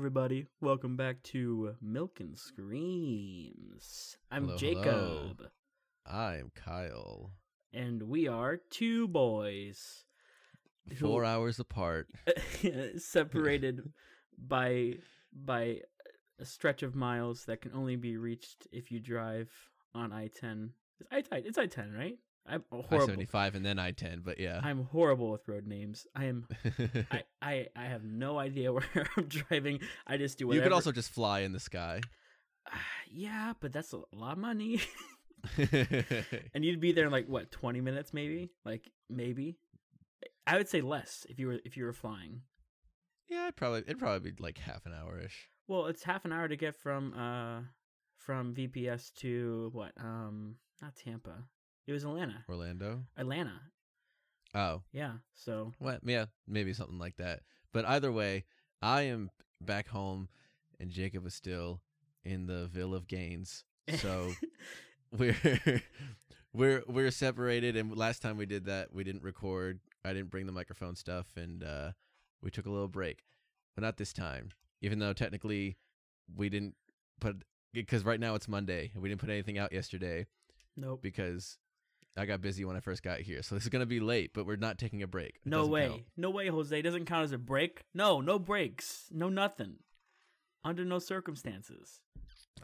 everybody. Welcome back to Milk and Screams. I'm Hello, Jacob, hello. I'm Kyle. and we are two boys who- Four hours apart. separated by by a stretch of miles that can only be reached if you drive on I-10. It's I-10, it's I-10 right? I'm I seventy five and then I ten, but yeah. I'm horrible with road names. I am. I, I I have no idea where I'm driving. I just do you could also just fly in the sky. yeah, but that's a lot of money. and you'd be there in like what 20 minutes maybe like maybe i would say less if you were if you were flying yeah, it'd probably it'd probably be like half an hour ish. well it's half an hour to get from uh from vps to what um not tampa it was atlanta Orlando. atlanta Oh, yeah so well, yeah, maybe something like that. But either way, I am back home, and Jacob is still in the Ville of Gaines. So we're we're we're separated and last time we did that we didn't record i didn't bring the microphone stuff and uh we took a little break but not this time even though technically we didn't put because right now it's monday and we didn't put anything out yesterday nope because i got busy when i first got here so this is going to be late but we're not taking a break. It no way. count. no way jose. It doesn't count as a break? No no breaks. No nothing. Under no circumstances.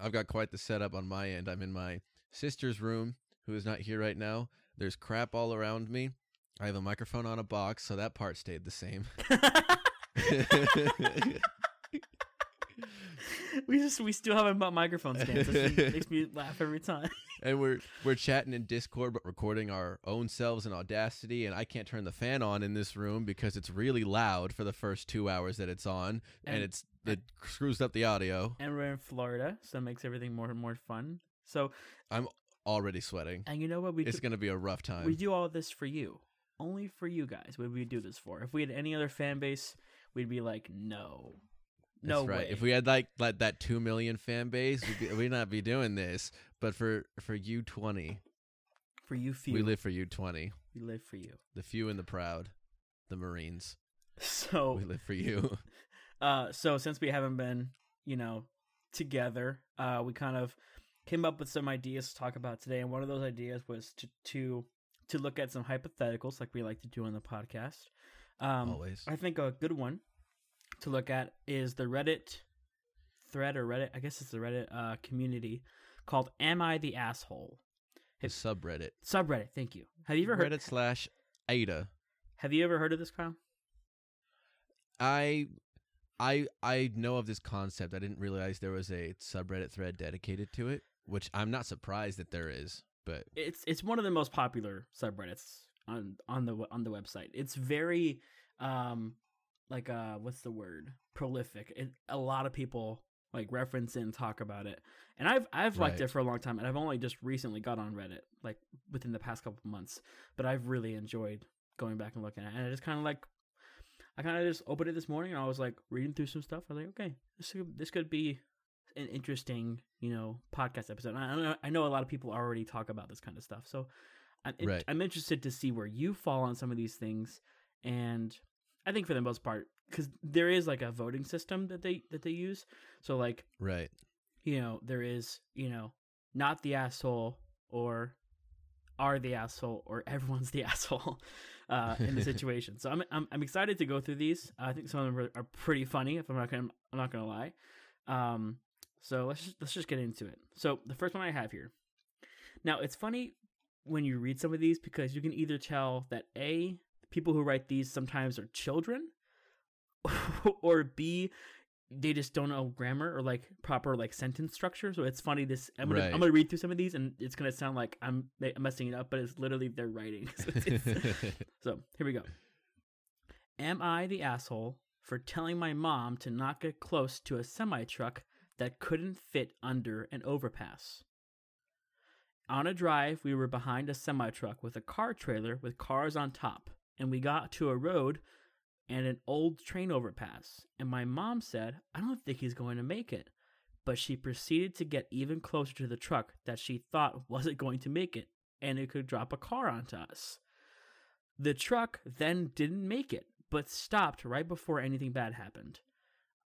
I've got quite the setup on my end. I'm in my sister's room who is not here right now. There's crap all around me. I have a microphone on a box so that part stayed the same we just we still have a microphone stands. It makes me laugh every time. and we're we're chatting in Discord, but recording our own selves in Audacity. And I can't turn the fan on in this room because it's really loud for the first two hours that it's on, and, And- it's it screws up the audio. And we're in Florida, so it makes everything more and more fun. So, I'm Already sweating. and you know what we It's gonna be a rough time. we do all this for you, only for you guys. What would we do this for? If we had any other fan base, we'd be like, no, no That's right. way. If we had like like that two million fan base, we'd, be, we'd not be doing this. But for for you twenty, for you few, we live for you twenty. we live for you. The few and the proud, the Marines. So, We live for you. uh, so since we haven't been, you know, together, uh, we kind of came up with some ideas to talk about today, and one of those ideas was to to to look at some hypotheticals, like we like to do on the podcast. Um, Always. I think a good one to look at is the Reddit thread or Reddit. I guess it's the Reddit uh, community called "Am I the Asshole?" The subreddit. Subreddit. Thank you. Have you ever heard? Reddit slash Ada. Have you ever heard of this, Kyle? I I I know of this concept. I didn't realize there was a subreddit thread dedicated to it, which I'm not surprised that there is. But it's it's one of the most popular subreddits on on the on the website. It's very um like uh what's the word prolific. It, a lot of people like reference it and talk about it. And I've I've liked Right. it for a long time and I've only just recently got on Reddit like within the past couple of months, but I've really enjoyed going back and looking at it. And I just kind of like I kind of just opened it this morning and I was like reading through some stuff. I was like, okay, this could, this could be an interesting, you know, podcast episode. And I know I know a lot of people already talk about this kind of stuff, so I'm Right. I'm interested to see where you fall on some of these things. And I think for the most part, because there is like a voting system that they that they use, so like right. you know there is you know not the asshole or are the asshole or everyone's the asshole uh, in the situation. so I'm, I'm I'm excited to go through these. I think some of them are, pretty funny. If I'm not gonna I'm not gonna lie. Um, so let's just, let's just get into it. So the first one I have here. Now it's funny when you read some of these because you can either tell that a people who write these sometimes are children, or b they just don't know grammar or like proper like sentence structure. So it's funny. This I'm gonna Right. I'm gonna read through some of these and it's gonna sound like I'm messing it up, but it's literally their writing. So it's- so here we go. Am I the asshole for telling my mom to not get close to a semi truck that couldn't fit under an overpass? On a drive, we were behind a semi truck with a car trailer with cars on top, and we got to a road and an old train overpass. And my mom said, I don't think he's going to make it. But she proceeded to get even closer to the truck that she thought wasn't going to make it, and it could drop a car onto us. The truck then didn't make it, but stopped right before anything bad happened.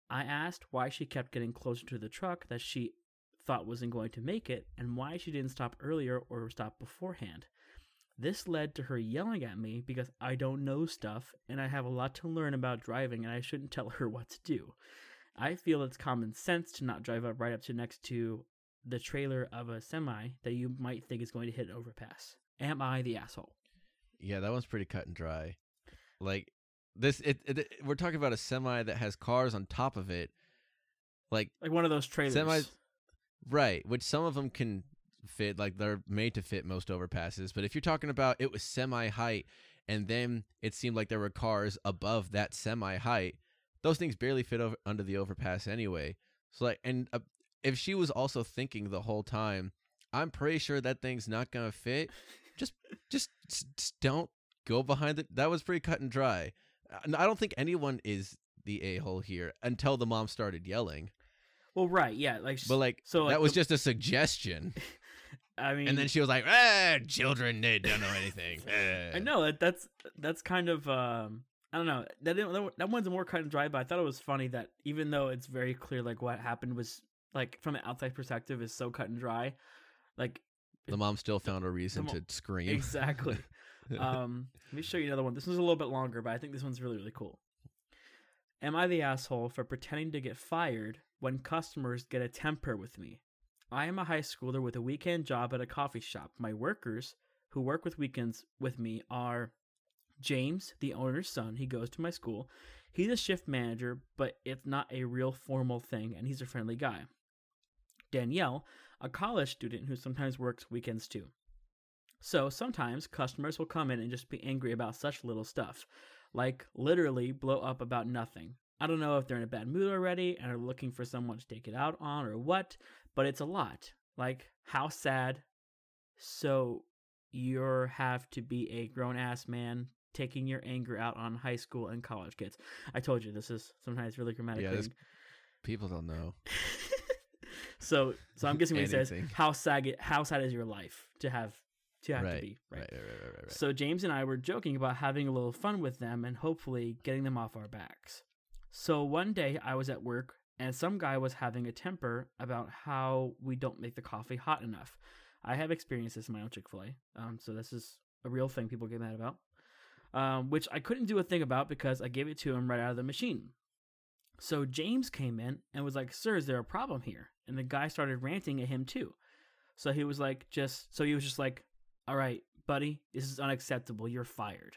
I asked why she kept getting closer to the truck that she thought wasn't going to make it and why she didn't stop earlier or stop beforehand. This led to her yelling at me because I don't know stuff and I have a lot to learn about driving and I shouldn't tell her what to do. I feel it's common sense to not drive up right up to next to the trailer of a semi that you might think is going to hit an overpass. Am I the asshole? Yeah, that one's pretty cut and dry. Like this, it, it, it- we're talking about a semi that has cars on top of it, like Like one of those trailers. Semis- right, which some of them can fit, like they're made to fit most overpasses. But if you're talking about it was semi height, and then it seemed like there were cars above that semi height, those things barely fit over under the overpass anyway. So like, and uh, if she was also thinking the whole time, I'm pretty sure that thing's not gonna fit. Just, just, just don't go behind it. That was pretty cut and dry. Uh, and I don't think anyone is the a hole here until the mom started yelling. Well, right, yeah, like But like, so like, that was the- just a suggestion. I mean, and then she was like, "Ah, children, they don't know anything." I know that that's that's kind of um I don't know that didn't- that one's more cut and dry, but I thought it was funny that even though it's very clear like what happened was like from an outside perspective is so cut and dry, like The mom still found a reason The mo- to scream. exactly. um, let me show you another one. This one's a little bit longer, but I think this one's really really cool. Am I the asshole for pretending to get fired when customers get a temper with me? I am a high schooler with a weekend job at a coffee shop. My workers who work with weekends with me are James, the owner's son. He goes to my school. He's a shift manager, but it's not a real formal thing, and he's a friendly guy. Danielle, a college student who sometimes works weekends too. So sometimes customers will come in and just be angry about such little stuff, like literally blow up about nothing. I don't know if they're in a bad mood already and are looking for someone to take it out on or what, but it's a lot. Like, how sad. So you have to be a grown ass man taking your anger out on high school and college kids. I told you this is sometimes really dramatic. Yeah, People don't know. so so I'm guessing when he says how sad how sad is your life to have to have right, to be right, right, right, right, right. so James and I were joking about having a little fun with them and hopefully getting them off our backs. So one day I was at work and some guy was having a temper about how we don't make the coffee hot enough. I have experienced this in my own Chick Fil A, um, so this is a real thing people get mad about, um, which I couldn't do a thing about because I gave it to him right out of the machine. So James came in and was like, "Sir, is there a problem here?" And the guy started ranting at him too. So he was like, "Just," so he was just like, all right, buddy, this is unacceptable. You're fired.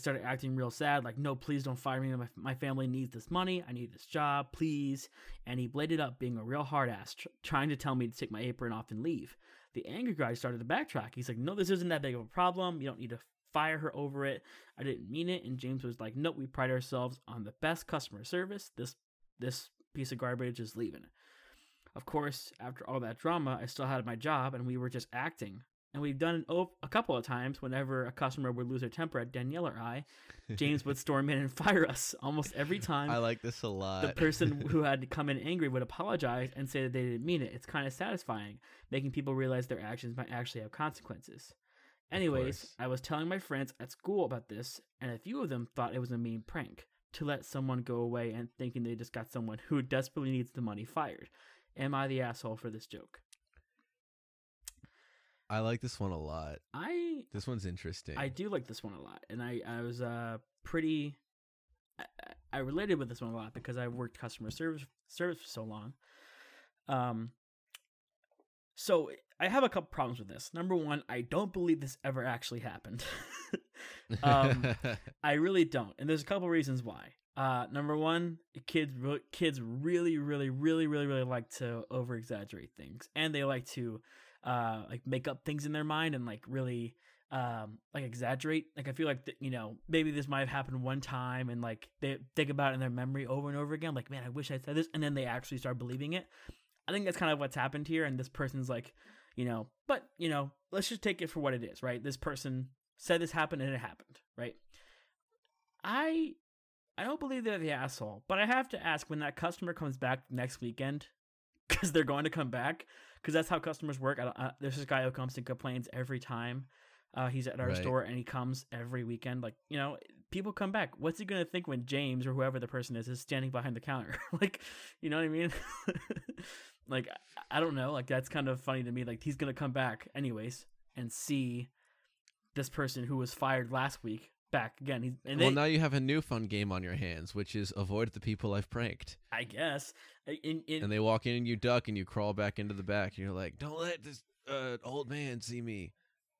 I started acting real sad, like, no, please don't fire me. My, my family needs this money. I need this job, please. And he bladed up, being a real hard ass, tr- trying to tell me to take my apron off and leave. The angry guy started to backtrack. He's like, no, this isn't that big of a problem. You don't need to fire her over it. I didn't mean it. And James was like, nope, we pride ourselves on the best customer service. This this piece of garbage is leaving. Of course, after all that drama, I still had my job and we were just acting. And we've done it a couple of times whenever a customer would lose their temper at Danielle or I, James would storm in and fire us almost every time. I like this a lot. the person who had come in angry would apologize and say that they didn't mean it. It's kind of satisfying, making people realize their actions might actually have consequences. Anyways. I was telling my friends at school about this, and a few of them thought it was a mean prank to let someone go away and thinking they just got someone who desperately needs the money fired. Am I the asshole for this joke? I like this one a lot. I This one's interesting. I do like this one a lot, and I I was uh pretty. I, related with this one a lot because I've worked customer service service for so long. Um. So I have a couple problems with this. Number one, I don't believe this ever actually happened. um, I really don't, and there's a couple reasons why. Uh, number one, kids kids really, really, really, really, really like to over exaggerate things, and they like to uh like make up things in their mind and like really um like exaggerate. Like I feel like th- you know maybe this might have happened one time, and like they think about it in their memory over and over again. Like man, I wish I said this, and then they actually start believing it. I think that's kind of what's happened here, and this person's like, you know, but you know, let's just take it for what it is, right? This person said this happened and it happened, right? I I don't believe they're the asshole, but I have to ask when that customer comes back next weekend because they're going to come back because that's how customers work. I don't, uh, there's this guy who comes and complains every time uh, he's at our Right. store and he comes every weekend. Like you know, people come back. What's he gonna think when James or whoever the person is is standing behind the counter? like, you know what I mean? like, I- I don't know. Like, that's kind of funny to me. Like, he's gonna come back anyways and see this person who was fired last week back again. He's, and well, they, now you have a new fun game on your hands, which is avoid the people I've pranked. I guess. In, in, And they walk in and you duck and you crawl back into the back. And you're like, don't let this uh, old man see me.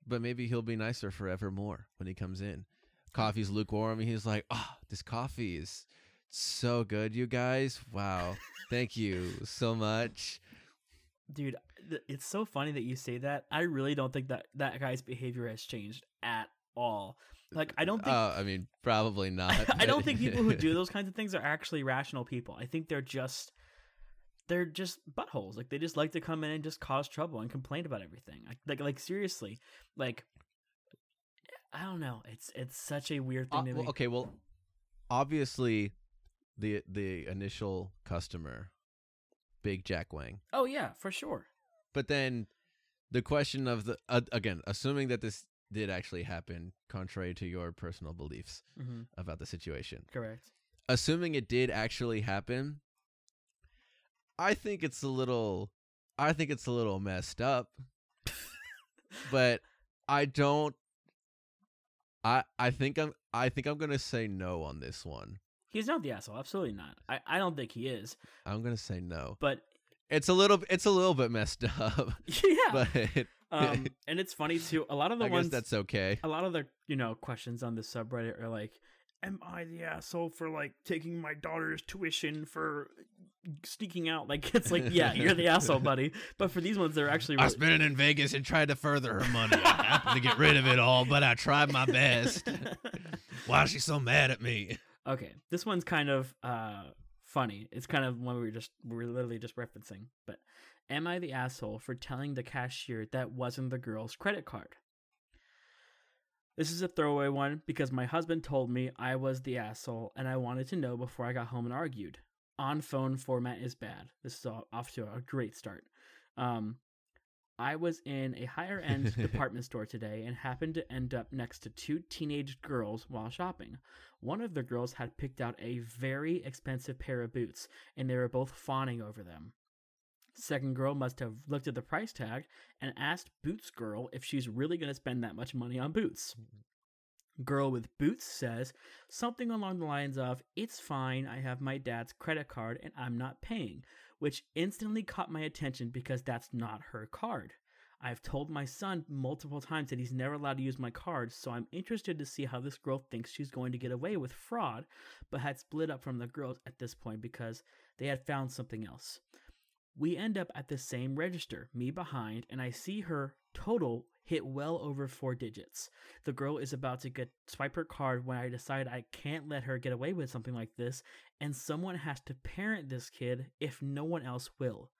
But maybe he'll be nicer forevermore when he comes in. Coffee's lukewarm and he's like, oh, this coffee is so good, you guys. Wow. Thank you so much. dude it's so funny that you say that i really don't think that that guy's behavior has changed at all like i don't think Uh, I mean, probably not. i don't think people who do those kinds of things are actually rational people. I think they're just they're just buttholes. Like they just like to come in and just cause trouble and complain about everything. Like like, like seriously like i don't know. It's it's such a weird thing Uh, to well, me. okay, well, obviously, the the initial customer, Big Jack Wang, oh yeah for sure. But then the question of the uh, again, assuming that this did actually happen, contrary to your personal beliefs hmm about the situation, correct assuming it did actually happen, I think it's a little, I think it's a little messed up, but I don't. I I think I'm I think I'm gonna say no on this one. he's not the asshole absolutely not i i don't think he is I'm gonna say no. but It's a little it's a little bit messed up, yeah but um and it's funny too a lot of the I ones guess that's okay. a lot of the you know questions on the subreddit are like am i the asshole for like taking my daughter's tuition for sneaking out like it's like yeah you're the asshole buddy but for these ones they're actually Really- I spent it in Vegas and tried to further her money. I happened to get rid of it all, but I tried my best. Why is she so mad at me? okay this one's kind of uh funny it's kind of one we were just we were literally just referencing but am i the asshole for telling the cashier that wasn't the girl's credit card this is a throwaway one because my husband told me I was the asshole and I wanted to know before I got home and argued. On phone format is bad. This is all off to a great start. Um, I was in a higher end department store today and happened to end up next to two teenage girls while shopping. One of the girls had picked out a very expensive pair of boots and they were both fawning over them. Second girl must have looked at the price tag and asked Boots Girl if she's really going to spend that much money on boots. Mm-hmm. Girl with Boots says something along the lines of, It's fine, I have my dad's credit card and I'm not paying, which instantly caught my attention because that's not her card. I've told my son multiple times that he's never allowed to use my card, so I'm interested to see how this girl thinks she's going to get away with fraud, but had split up from the girls at this point because they had found something else. We end up at the same register, me behind, and I see her total hit well over four digits. The girl is about to get swipe her card when I decide I can't let her get away with something like this, and someone has to parent this kid if no one else will.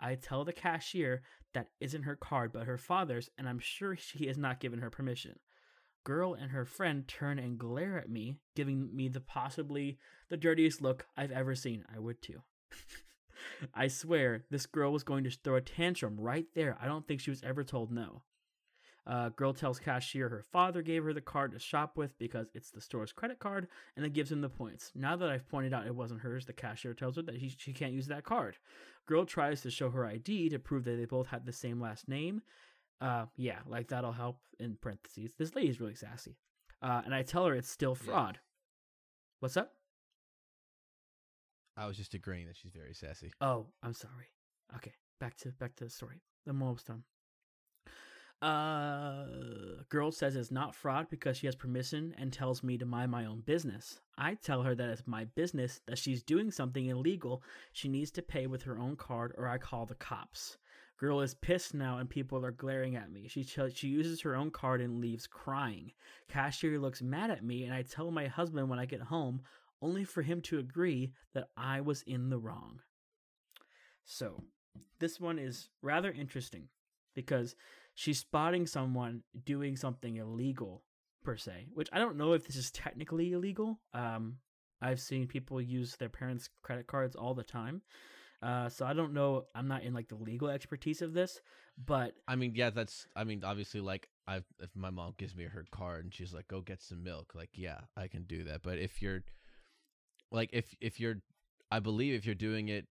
I tell the cashier that isn't her card but her father's, and I'm sure she has not given her permission. Girl and her friend turn and glare at me, giving me the possibly the dirtiest look I've ever seen. I would too. I swear, this girl was going to throw a tantrum right there. I don't think she was ever told no. Uh, girl tells cashier her father gave her the card to shop with because it's the store's credit card, and it gives him the points. Now that I've pointed out it wasn't hers, the cashier tells her that he, she can't use that card. Girl tries to show her ID to prove that they both had the same last name. Uh, yeah, like that'll help in parentheses. This lady's really sassy. Uh, and I tell her it's still Yeah. fraud. What's up? I was just agreeing that she's very sassy. Oh, I'm sorry. Okay, back to back to the story. I'm almost done. Uh, girl says it's not fraud because she has permission and tells me to mind my own business. I tell her that it's my business that she's doing something illegal. She needs to pay with her own card or I call the cops. Girl is pissed now and people are glaring at me. She ch- she uses her own card and leaves crying. Cashier looks mad at me and I tell my husband when I get home only for him to agree that I was in the wrong. So, this one is rather interesting because she's spotting someone doing something illegal per se, which I don't know if this is technically illegal. Um, I've seen people use their parents' credit cards all the time. Uh, so I don't know. I'm not in like the legal expertise of this, but I mean, yeah, that's. I mean, obviously, like I if my mom gives me her card and she's like, "Go get some milk," like, yeah, I can do that. But if you're like if if you're I believe if you're doing it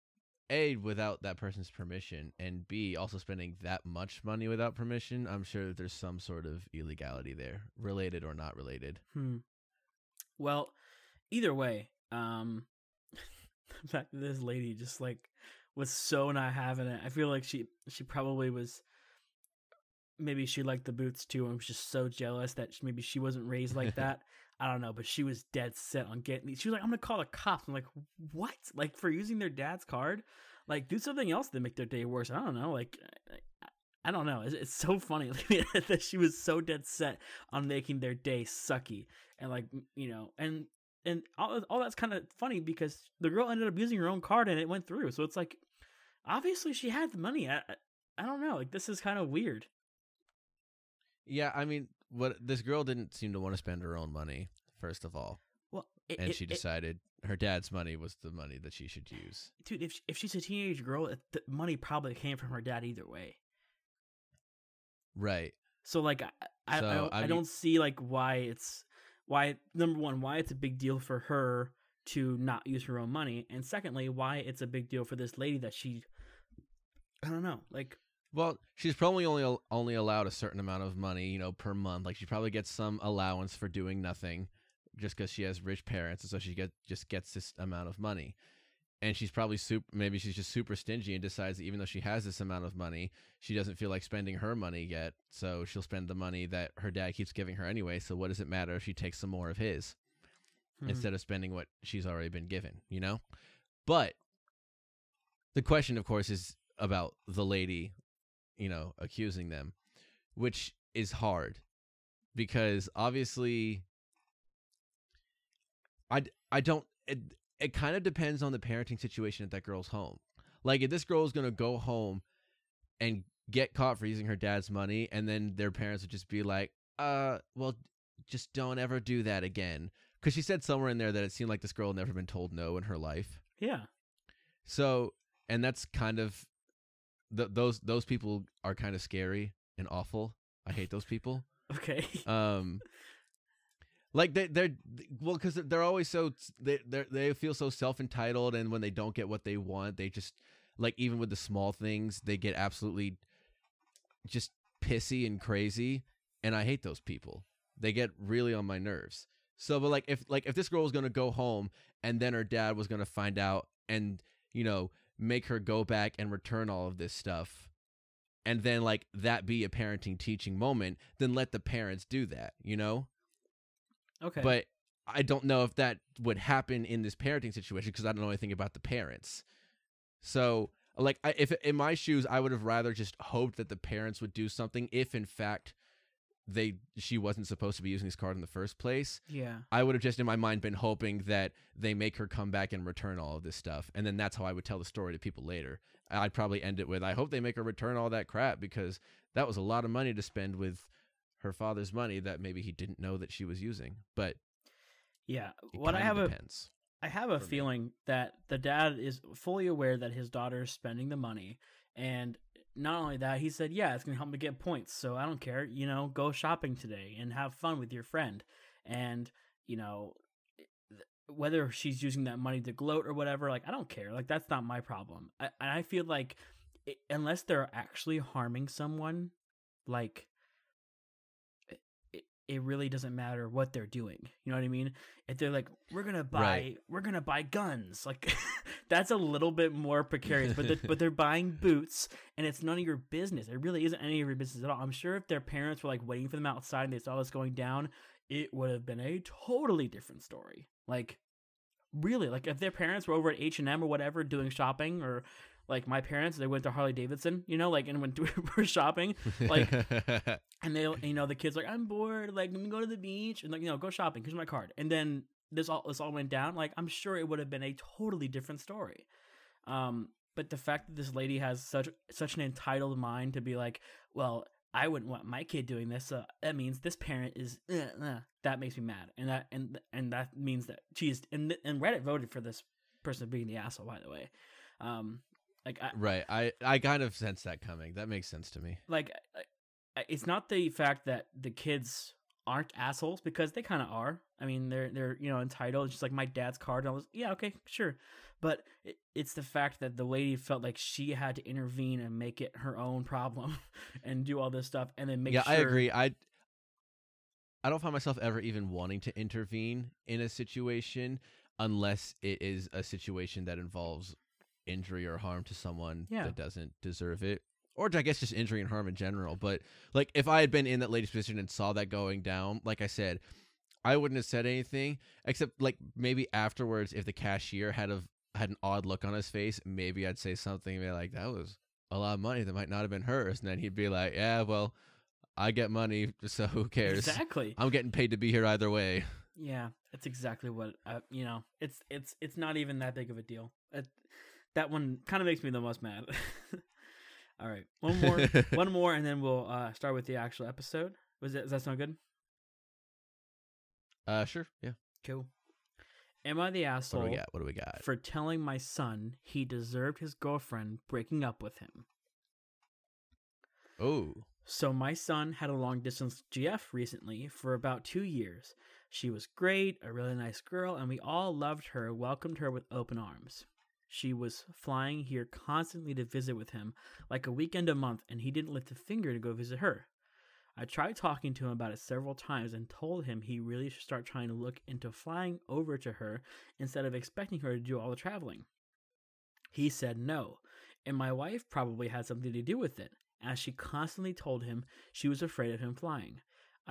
a without that person's permission and b also spending that much money without permission, I'm sure that there's some sort of illegality there, related or not related. Hmm. Well, either way, um, the fact that this lady just like was so not having it, I feel like she she probably was. Maybe she liked the boots too, and was just so jealous that maybe she wasn't raised like that. I don't know, but she was dead set on getting these. She was like, "I'm gonna call the cops." I'm like, "What? Like for using their dad's card? Like do something else to make their day worse?" I don't know. Like, I, don't know. It's, it's so funny that she was so dead set on making their day sucky, and like you know, and and all all that's kind of funny because the girl ended up using her own card and it went through. So it's like, obviously she had the money. I I, I don't know. Like this is kind of weird. Yeah, I mean, what this girl didn't seem to want to spend her own money first of all, Well, it, and it- she it- decided her dad's money was the money that she should use. dude, if if she's a teenage girl, the money probably came from her dad either way. Right. So like I I, So, I, don't, I I don't see like why it's why number one why it's a big deal for her to not use her own money, and secondly why it's a big deal for this lady that she I don't know like Well, she's probably only only allowed a certain amount of money, you know, per month. Like she probably gets some allowance for doing nothing, just because she has rich parents, and so she get just gets this amount of money. And she's probably super. Maybe she's just super stingy and decides that even though she has this amount of money, she doesn't feel like spending her money yet. So she'll spend the money that her dad keeps giving her anyway. So what does it matter if she takes some more of his? hmm. instead of spending what she's already been given, you know? But the question, of course, is about the lady, you know, accusing them, which is hard because obviously I, I don't, it, it kind of depends on the parenting situation at that girl's home. Like, if this girl is going to go home and get caught for using her dad's money, and then their parents would just be like, uh, well, just don't ever do that again because she said somewhere in there that it seemed like this girl had never been told no in her life. yeah So, and that's kind of th- those those people are kind of scary and awful. I hate those people. okay Um, like they they're well because they're always so they they they feel so self entitled, and when they don't get what they want, they just like even with the small things, they get absolutely just pissy and crazy, and I hate those people. They get really on my nerves. So, but like if like if this girl was gonna go home and then her dad was gonna find out and you know make her go back and return all of this stuff, and then like that be a parenting teaching moment, then let the parents do that. You know. okay But I don't know if that would happen in this parenting situation because I don't know anything about the parents. So, like, I, if in my shoes, I would have rather just hoped that the parents would do something if, in fact, they she wasn't supposed to be using this card in the first place. yeah I would have just in my mind been hoping that they make her come back and return all of this stuff, and then that's how I would tell the story to people later. I'd probably end it with, "I hope they make her return all that crap because that was a lot of money to spend with." her father's money that maybe he didn't know that she was using. But yeah what I have a depends. I have a for me. feeling that the dad is fully aware that his daughter is spending the money, and not only that, he said, "Yeah, it's gonna help me get points, so I don't care. You know, go shopping today and have fun with your friend." And you know, eh, whether she's using that money to gloat or whatever, like I don't care. Like that's not my problem. I and I feel like i unless they're actually harming someone, like it, really doesn't matter what they're doing. You know what I mean? If they're like, we're gonna buy, Right. we're gonna buy guns, like that's a little bit more precarious. But they're, but they're buying boots, and it's none of your business. It really isn't any of your business at all. I'm sure if their parents were like waiting for them outside and they saw this going down, it would have been a totally different story. Like, really, like if their parents were over at H and M or whatever doing shopping, or like my parents, they went to Harley Davidson, you know, like and went to were shopping, like and they you know the kids like i'm bored like let me go to the beach and like you know go shopping here's my card and then this all this all went down like i'm sure it would have been a totally different story um but the fact that this lady has such such an entitled mind to be like well i wouldn't want my kid doing this so that means this parent is uh, uh, that makes me mad and that and and that means that she's and and reddit voted for this person being the asshole by the way um like I, right. I I kind of sense that coming. That makes sense to me. like it's not the fact that the kids aren't assholes because they kind of are. I mean, they're they're you know entitled. It's just like my dad's card. And I was yeah okay sure, but it, it's the fact that the lady felt like she had to intervene and make it her own problem and do all this stuff and then make yeah, sure. I agree. I I don't find myself ever even wanting to intervene in a situation unless it is a situation that involves injury or harm to someone Yeah. that doesn't deserve it. Or I guess just injury and harm in general. But like if I had been in that lady's position and saw that going down, like I said, I wouldn't have said anything except like maybe afterwards if the cashier had a had an odd look on his face, maybe I'd say something and be like, That was a lot of money that might not have been hers and then he'd be like, Yeah, well, I get money, so who cares? Exactly. I'm getting paid to be here either way. Yeah, that's exactly what I, you know. It's it's it's not even that big of a deal. It, that one kind of makes me the most mad. All right, one more, one more, and then we'll uh, start with the actual episode. Was that does that sound good? Uh, sure, yeah. Cool. Am I the asshole? What do we got? What do we got? for telling my son he deserved his girlfriend breaking up with him? Oh, So my son had a long distance GF recently for about two years. She was great, a really nice girl, and we all loved her, welcomed her with open arms. She was flying here constantly to visit with him, like a weekend a month, and he didn't lift a finger to go visit her. I tried talking to him about it several times and told him he really should start trying to look into flying over to her instead of expecting her to do all the traveling. He said no, and my wife probably had something to do with it, as she constantly told him she was afraid of him flying.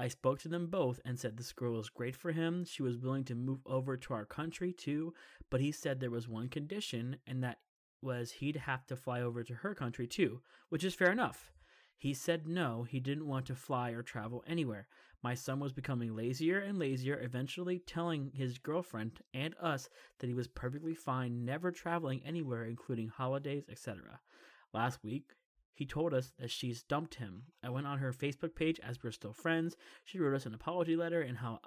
I spoke to them both and said this girl was great for him. She was willing to move over to our country too, but he said there was one condition, and that was he'd have to fly over to her country too, which is fair enough. He said no, he didn't want to fly or travel anywhere. My son was becoming lazier and lazier, eventually telling his girlfriend and us that he was perfectly fine never traveling anywhere, including holidays, etc. Last week, he told us that she's dumped him. I went on her Facebook page as we're still friends. She wrote us an apology letter and how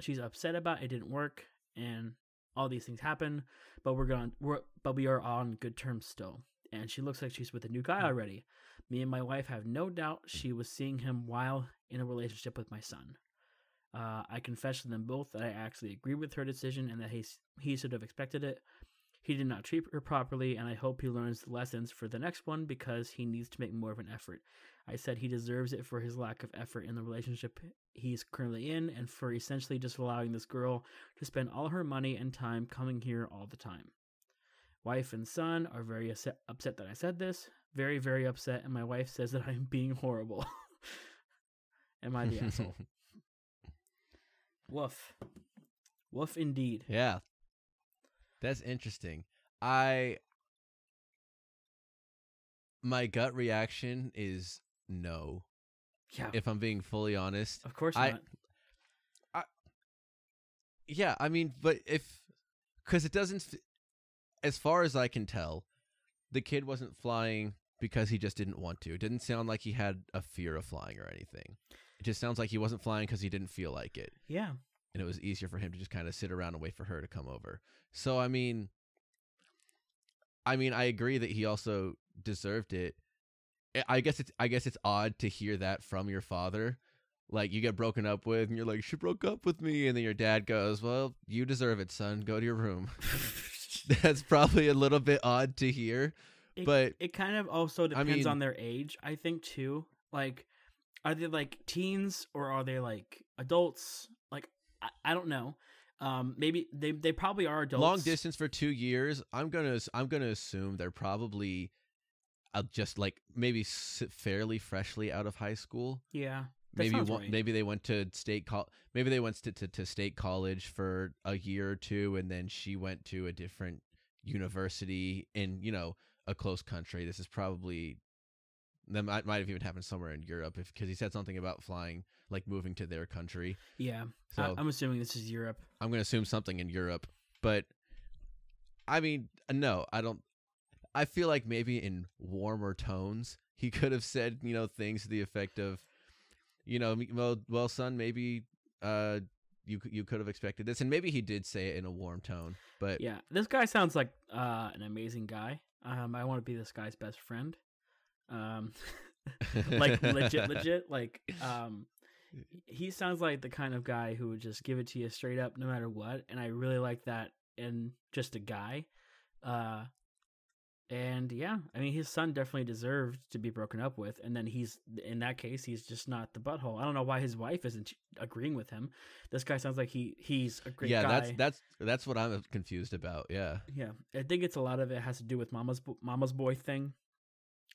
she's upset about it didn't work and all these things happen, but we're going we're but we are on good terms still. And she looks like she's with a new guy already. Me and my wife have no doubt she was seeing him while in a relationship with my son. Uh, I confessed to them both that I actually agree with her decision and that he he should have expected it. He did not treat her properly, and I hope he learns the lessons for the next one because he needs to make more of an effort. I said he deserves it for his lack of effort in the relationship he's currently in and for essentially just allowing this girl to spend all her money and time coming here all the time. Wife and son are very upset, upset that I said this, very, very upset, and my wife says that I'm being horrible. Am I the asshole? Woof. Woof indeed. yeah. That's interesting. I my gut reaction is no. Yeah. If I'm being fully honest, of course I- not. Yeah, I mean, but if because it doesn't, as far as I can tell, the kid wasn't flying because he just didn't want to. It didn't sound like he had a fear of flying or anything. It just sounds like he wasn't flying because he didn't feel like it, Yeah. And it was easier for him to just kind of sit around and wait for her to come over. So I mean, I mean, I agree that he also deserved it. I- I guess it's I guess it's odd to hear that from your father. Like you get broken up with, and you're like, "She broke up with me," and then your dad goes, "Well, you deserve it, son. Go to your room." That's probably a little bit odd to hear, It- but It kind of also depends mean- on their age, I think too. Like, are they like teens or are they like adults? I, I don't know. Um, maybe they they probably are adults. long distance for two years. I'm gonna I'm gonna assume they're probably uh, just like maybe fairly freshly out of high school. Yeah, maybe one, right. maybe they went to state col- maybe they went to, to to state college for a year or two and then she went to a different university in you know a close country this is probably that might, might have even happened somewhere in Europe if because he said something about flying like moving to their country Yeah, so I, I'm assuming this is Europe. I'm going to assume something in Europe, but I mean, no, I don't. I feel like maybe in warmer tones, he could have said, you know, things to the effect of, you know, well, well, son, maybe uh, you you could have expected this, and maybe he did say it in a warm tone, but Yeah, this guy sounds like uh, an amazing guy. Um, I want to be this guy's best friend. Um, like legit, legit. Like, um, he sounds like the kind of guy who would just give it to you straight up, no matter what. And I really like that in just a guy. Uh, and yeah, I mean, his son definitely deserved to be broken up with. And then he's, in that case, he's just not the butthole. I don't know why his wife isn't agreeing with him. This guy sounds like he he's a great yeah, guy. that's that's that's what I'm confused about. Yeah. Yeah, I think it's a lot of it has to do with mama's mama's boy thing.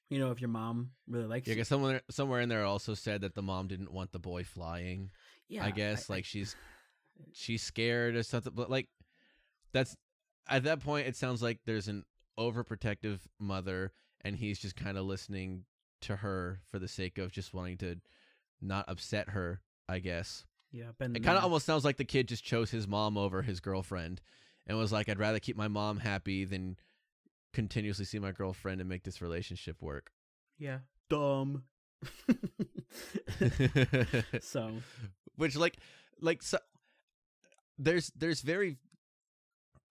You know, if your mom really likes Yeah, you. because somewhere somewhere in there also said that the mom didn't want the boy flying. Yeah, I guess like she's she's scared or something. But like that's at that point, it sounds like there's an overprotective mother, and he's just kind of listening to her for the sake of just wanting to not upset her. I guess yeah, Ben. it kind of almost sounds like the kid just chose his mom over his girlfriend, and was like, "I'd rather keep my mom happy than." Continuously see my girlfriend and make this relationship work yeah dumb. so which like like so there's there's very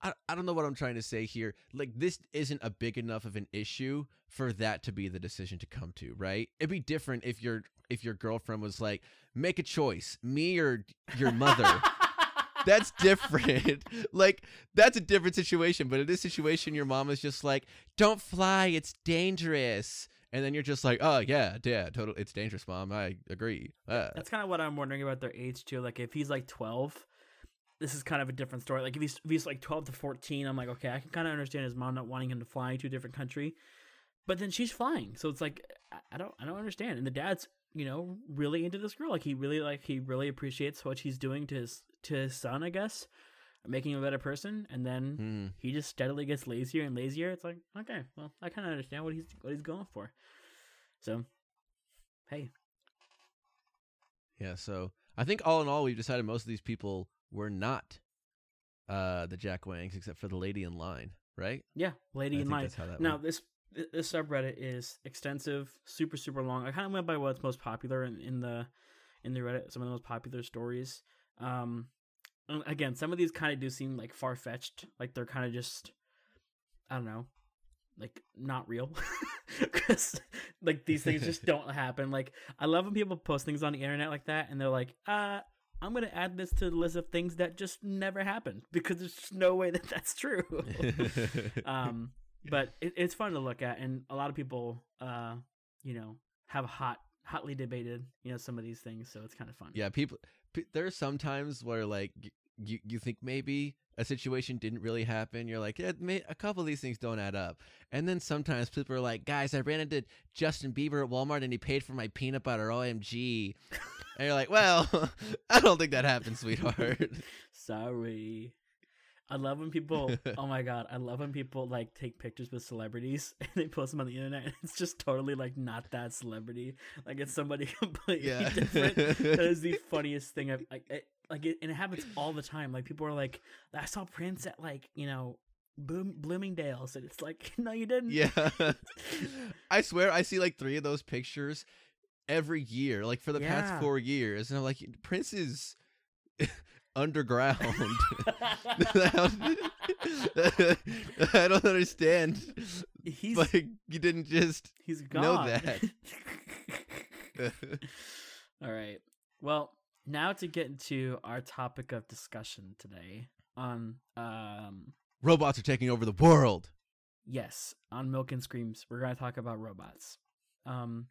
I, I don't know what I'm trying to say here. Like this isn't a big enough of an issue for that to be the decision to come to, right? It'd be different if your if your girlfriend was like, "Make a choice, me or your mother." that's different. like that's a different situation, but in this situation your mom is just like, "Don't fly, it's dangerous." And then you're just like, "Oh, yeah, yeah, total it's dangerous, mom. I agree." Uh, that's kind of what I'm wondering about their age too. Like if he's like 12, this is kind of a different story. Like if he's if he's like 12 to 14, I'm like, okay, I can kind of understand his mom not wanting him to fly to a different country. But then she's flying, so it's like I- don't I don't understand. And the dad's you know really into this girl. Like he really like he really appreciates what she's doing to his to his son, I guess, making him a better person. And then hmm. he just steadily gets lazier and lazier. It's like okay, well I kind of understand what he's what he's going for. So hey, Yeah, so I think all in all, we've decided most of these people were not uh, the Jack Wangs, except for the lady in line, right? yeah, lady I in line. that's how that Now went. this this subreddit is extensive, super super long. I kind of went by what's most popular in, in the in the Reddit, some of the most popular stories. Um, again, some of these kind of do seem like far fetched, like they're kind of just I don't know, like not real, because like these things just don't happen. Like I love when people post things on the internet like that, and they're like, uh. I'm gonna add this to the list of things that just never happened because there's no way that that's true. um, but it, it's fun to look at, and a lot of people, uh, you know, have hot, hotly debated, you know, some of these things. So it's kind of fun. yeah, people. There are some times where like you you think maybe a situation didn't really happen. You're like, yeah, a couple of these things don't add up. And then sometimes people are like, guys, I ran into Justin Bieber at Walmart and he paid for my peanut butter. OMG. and you're like, well, I don't think that happened, sweetheart. Sorry. I love when people. oh my god, I love when people like take pictures with celebrities and they post them on the internet. And it's just totally like not that celebrity. Like it's somebody completely yeah. different. that is the funniest thing I've like. It, like it, and it happens all the time. Like people are like, I saw Prince at like you know, Bloom, Bloomingdale's, and it's like, no, you didn't. Yeah. I swear I see like three of those pictures every year, like for the Yeah. past four years. And I'm like, Prince is underground. I don't understand. he's But you didn't just he's gone. know that. all right. Well, now to get into our topic of discussion today on um robots are taking over the world. yes on milk and screams we're going to talk about robots um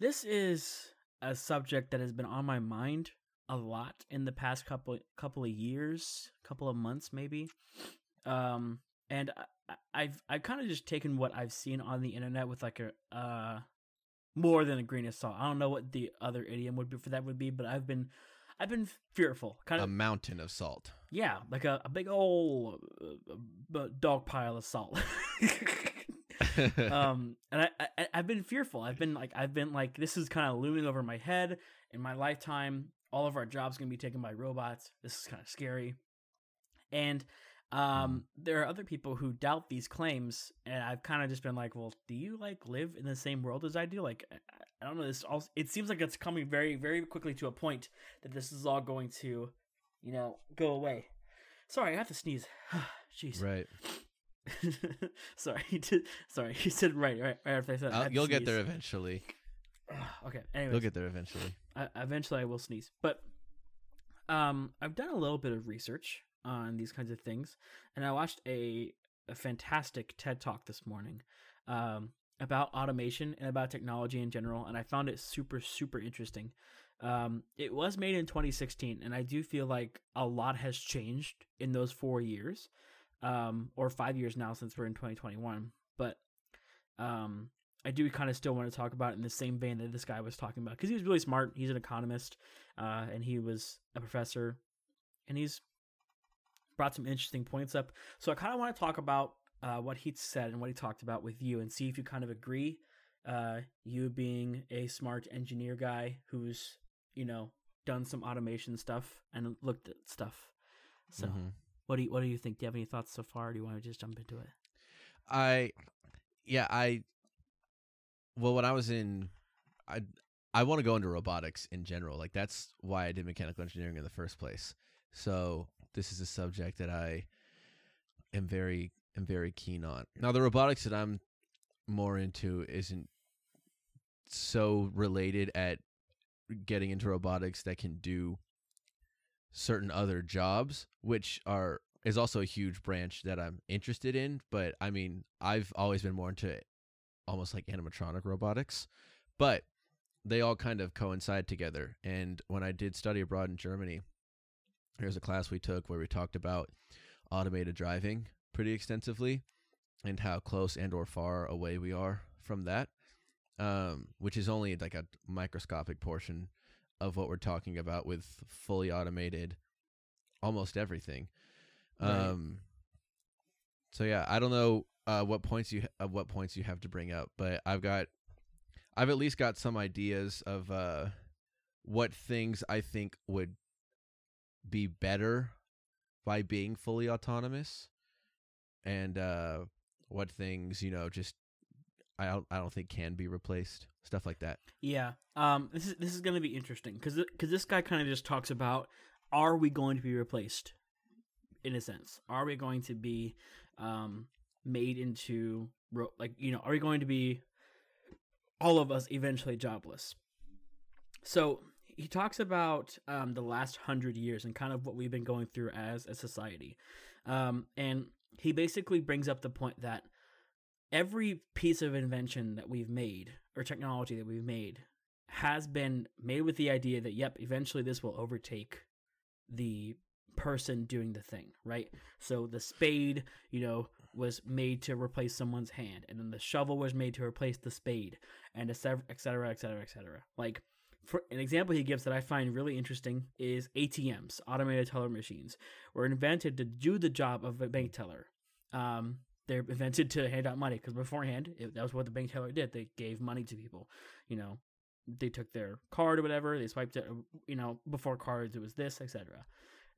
this is a subject that has been on my mind a lot in the past couple couple of years couple of months maybe um and I, i've i've kind of just taken what i've seen on the internet with like a uh more than a grain of salt i don't know what the other idiom would be for that would be but i've been i've been fearful kind of A mountain of salt. yeah, like a, a big old uh, uh, dog pile of salt. um, and I, I I've been fearful. I've been like I've been like this is kind of looming over my head in my lifetime. All of our jobs gonna be taken by robots. This is kind of scary. And um, there are other people who doubt these claims, and I've kind of just been like, well, do you like live in the same world as I do? Like, I, don't know. This all it seems like it's coming very very quickly to a point that this is all going to, you know, go away. Sorry, I have to sneeze. Jeez. right. sorry, he sorry, he said right, right, right after I said. I to you'll get there eventually. okay. Anyways, You'll get there eventually. I, eventually I will sneeze. But um, I've done a little bit of research on these kinds of things, and I watched a, a fantastic TED talk this morning um, about automation and about technology in general, and I found it super super interesting. Um, it was made in 2016, and I do feel like a lot has changed in those four years, um, or five years now since we're in 2021. But um, I do kind of still want to talk about it in the same vein that this guy was talking about because he was really smart. He's an economist, uh, and he was a professor, and he's brought some interesting points up. So I kind of want to talk about uh, what he said and what he talked about with you, and see if you kind of agree. Uh, you being a smart engineer guy who's you know done some automation stuff and looked at stuff. So Mhm. what do you what do you think? Do you have any thoughts so far? Or do you want to just jump into it? I, yeah, I. Well, when I was in, I I want to go into robotics in general. Like that's why I did mechanical engineering in the first place. So this is a subject that I am very am very keen on. Now the robotics that I'm more into isn't so related at getting into robotics that can do certain other jobs, which are is also a huge branch that I'm interested in. But I mean, I've always been more into almost like animatronic robotics, but they all kind of coincide together. And when I did study abroad in Germany, there's a class we took where we talked about automated driving pretty extensively and how close and or far away we are from that um, which is only like a microscopic portion of what we're talking about with fully automated almost everything. Right. Um, so yeah, I don't know uh, what points you uh, what points you have to bring up, but I've got I've at least got some ideas of uh, what things I think would be better by being fully autonomous, and uh, what things you know just I don't I don't think can be replaced. Stuff like that. Yeah. Um. This is this is to be interesting because because this guy kind of just talks about are we going to be replaced in a sense? Are we going to be um made into like you know are we going to be all of us eventually jobless? So he talks about um, the last hundred years and kind of what we've been going through as a society, um, and he basically brings up the point that every piece of invention that we've made or technology that we've made has been made with the idea that yep eventually this will overtake the person doing the thing right so the spade you know was made to replace someone's hand and then the shovel was made to replace the spade and etc., cetera et cetera, et cetera. like for an example he gives that i find really interesting is atms automated teller machines were invented to do the job of a bank teller um, they're invented to hand out money because beforehand it, that was what the bank teller did they gave money to people you know they took their card or whatever they swiped it you know before cards it was this etc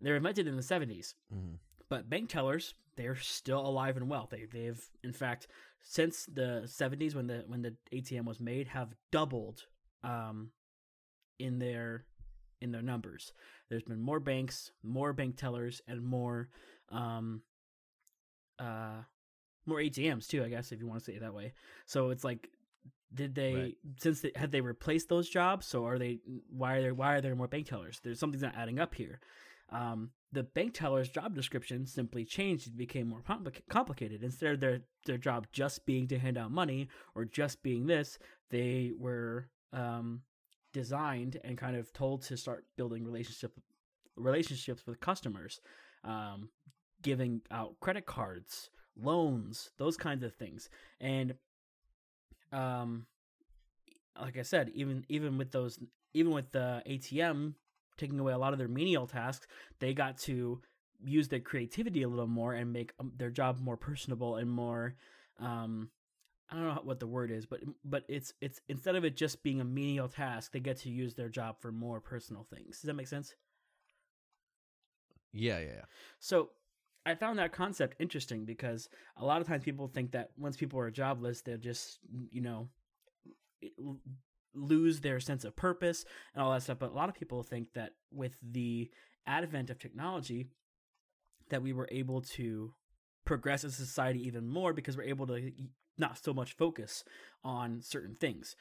they were invented in the 70s Mm-hmm. but bank tellers they're still alive and well. They, they've in fact since the 70s when the when the atm was made have doubled um in their in their numbers. There's been more banks more bank tellers and more um uh more atms too i guess if you want to say it that way. So it's like did they Right. since they, had they replaced those jobs? So are they why are there why are there more bank tellers? There's something's not adding up here um, the bank teller's job description simply changed it became more compli- complicated. Instead of their their job just being to hand out money or just being this they were um, designed and kind of told to start building relationship relationships with customers um, giving out credit cards loans those kinds of things. And um like i said even even with those even with the atm taking away a lot of their menial tasks they got to use their creativity a little more and make um, their job more personable and more um I don't know what the word is, but but it's it's instead of it just being a menial task, they get to use their job for more personal things. Does that make sense? Yeah, yeah, yeah. So I found that concept interesting because a lot of times people think that once people are jobless, they'll just you know lose their sense of purpose and all that stuff. But a lot of people think that with the advent of technology, that we were able to progress as a society even more because we're able to not so much focus on certain things.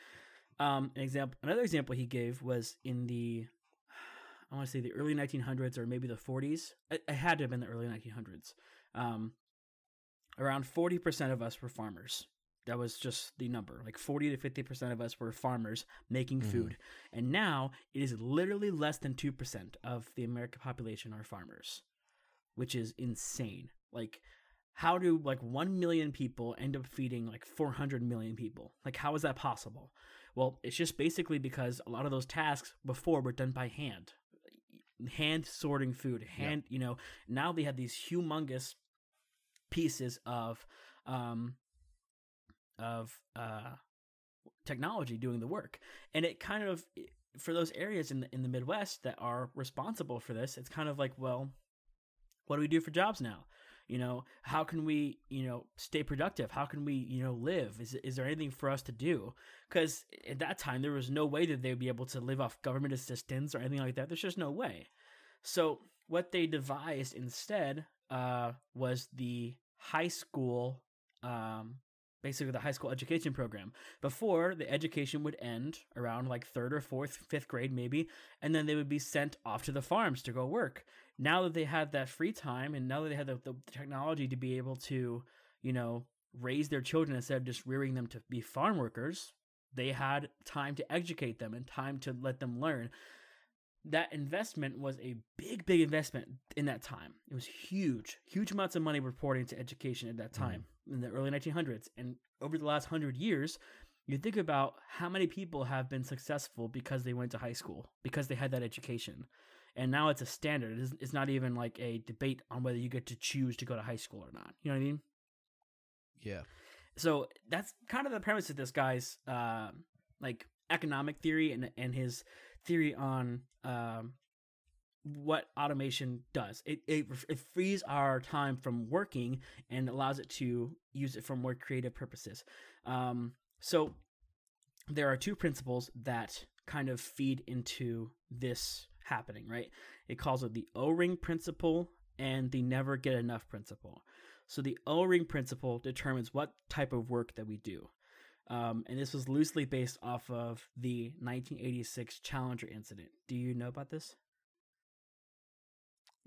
Um, an example, another example he gave was in the, I want to say the early 1900s or maybe the 40s. It, it had to have been the early 1900s. Um, around 40% of us were farmers. That was just the number. Like 40 to 50% of us were farmers making Mhm. food. And now it is literally less than 2% of the American population are farmers, which is insane. Like, how do like 1 million people end up feeding like 400 million people? Like, how is that possible? Well, it's just basically because a lot of those tasks before were done by hand. Hand sorting food, hand, you know, now they have these humongous pieces of um of uh technology doing the work. And it kind of for those areas in the in the midwest that are responsible for this it's kind of like well what do we do for jobs now? You know how can we you know stay productive? How can we you know live? Is, is there anything for us to do? Because at that time there was no way that they'd be able to live off government assistance or anything like that. There's just no way. So what they devised instead uh, was the high school um, basically the high school education program. Before the education would end around like third or fourth fifth grade maybe and then they would be sent off to the farms to go work. Now that they had that free time and now that they had the, the technology to be able to you know raise their children instead of just rearing them to be farm workers they had time to educate them and time to let them learn. That investment was a big big investment in that time. It was huge huge amounts of money were poured into education at that hmm. time in the early 1900s and over the last 100 years you think about how many people have been successful because they went to high school because they had that education. And now it's a standard. It's, it's not even like a debate on whether you get to choose to go to high school or not. You know what i mean? Yeah. so that's kind of the premise of this guy's uh, like economic theory and and his theory on um, what automation does. It, it it frees our time from working and allows it to use it for more creative purposes. Um, so there are two principles that kind of feed into this happening, right? It calls it the O-ring principle and the never get enough principle. So the O-ring principle determines what type of work that we do. Um, and this was loosely based off of the 1986 Challenger incident. Do you know about this?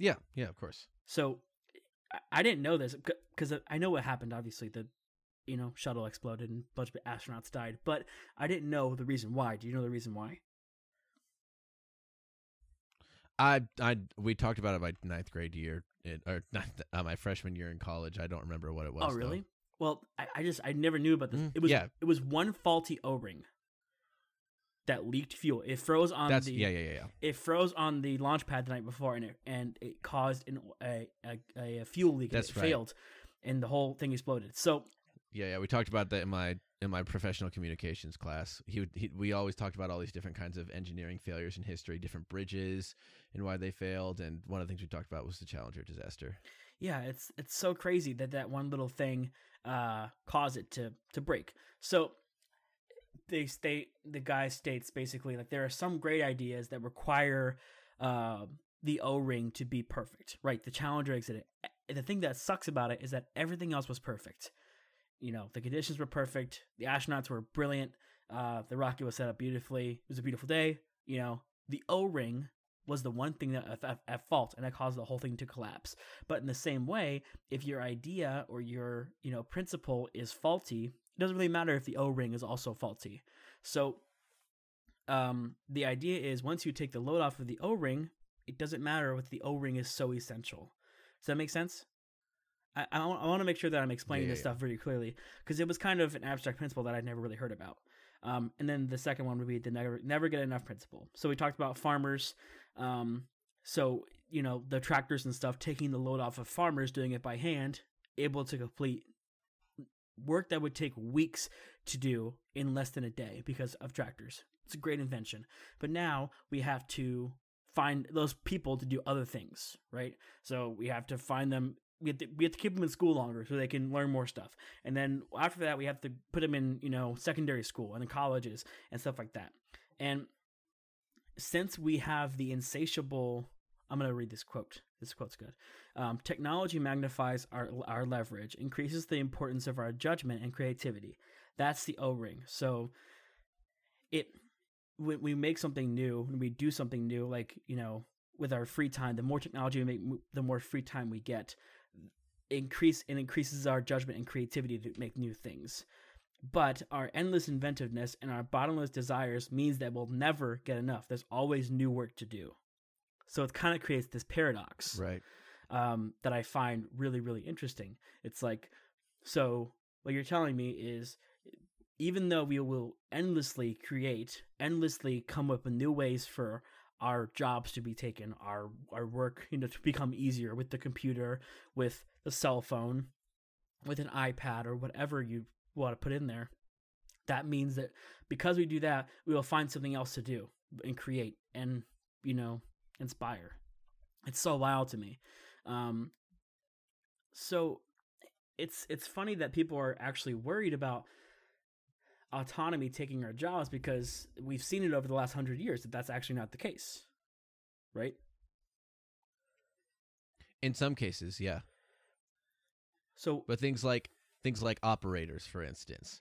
Yeah. Yeah. Of course. So I- didn't know this because I know what happened. Obviously, the you know shuttle exploded and a bunch of astronauts died, but I didn't know the reason why. Do you know the reason why? I I we talked about it my ninth grade year, it, or ninth, uh, my freshman year in college. I don't remember what it was. oh, though. really? Well, I, I just I never knew about this. Mm, it was yeah. it was one faulty O ring that leaked fuel. It froze on That's the yeah, yeah, yeah, it froze on the launch pad the night before, and it and it caused an, a, a a fuel leak. and That's it right. failed, and the whole thing exploded. So Yeah, yeah, we talked about that in my in my professional communications class. He, would, he we always talked about all these different kinds of engineering failures in history, different bridges and why they failed. And one of the things we talked about was the Challenger disaster. yeah, it's it's so crazy that that one little thing uh caused it to to break. So they state the guy states basically like there are some great ideas that require uh, the O ring to be perfect, right? The Challenger exit. The thing that sucks about it is that everything else was perfect. You know, the conditions were perfect. The astronauts were brilliant. Uh, the rocket was set up beautifully. It was a beautiful day. You know, the O ring was the one thing that at, at, at fault, and that caused the whole thing to collapse. But in the same way, if your idea or your you know principle is faulty, it doesn't really matter if the O ring is also faulty. So, um, the idea is once you take the load off of the O ring, it doesn't matter if the O ring is so essential. Does that make sense? I, I, want to make sure that I'm explaining Yeah, this yeah. stuff very clearly because it was kind of an abstract principle that I'd never really heard about. Um, and then the second one would be the never never get enough principle. So we talked about farmers. Um, so you know the tractors and stuff taking the load off of farmers, doing it by hand, able to complete work that would take weeks to do in less than a day because of tractors. It's a great invention. But now we have to find those people to do other things, right? So we have to find them. We have to, we have to keep them in school longer so they can learn more stuff. And then after that, we have to put them in, you know, secondary school and in colleges and stuff like that. And since we have the insatiable I'm going to read this quote. This quote's good. Um, Technology magnifies our, our leverage, increases the importance of our judgment and creativity. That's the O ring. So it when we make something new, when we do something new, like, you know, with our free time, the more technology we make, the more free time we get. Increase it increases our judgment and creativity to make new things. But our endless inventiveness and our bottomless desires means that we'll never get enough. There's always new work to do. So it kind of creates this paradox Right. um, that I find really, really interesting. It's like, so what you're telling me is even though we will endlessly create, endlessly come up with new ways for our jobs to be taken, our our work, you know, to become easier with the computer, with the cell phone, with an iPad or whatever you want to put in there. That means that because we do that, we will find something else to do and create and you know inspire. It's so wild to me. Um, so it's it's funny that people are actually worried about autonomy taking our jobs because we've seen it over the last hundred years that that's actually not the case, right? In some cases, yeah. So But things like things like operators, for instance,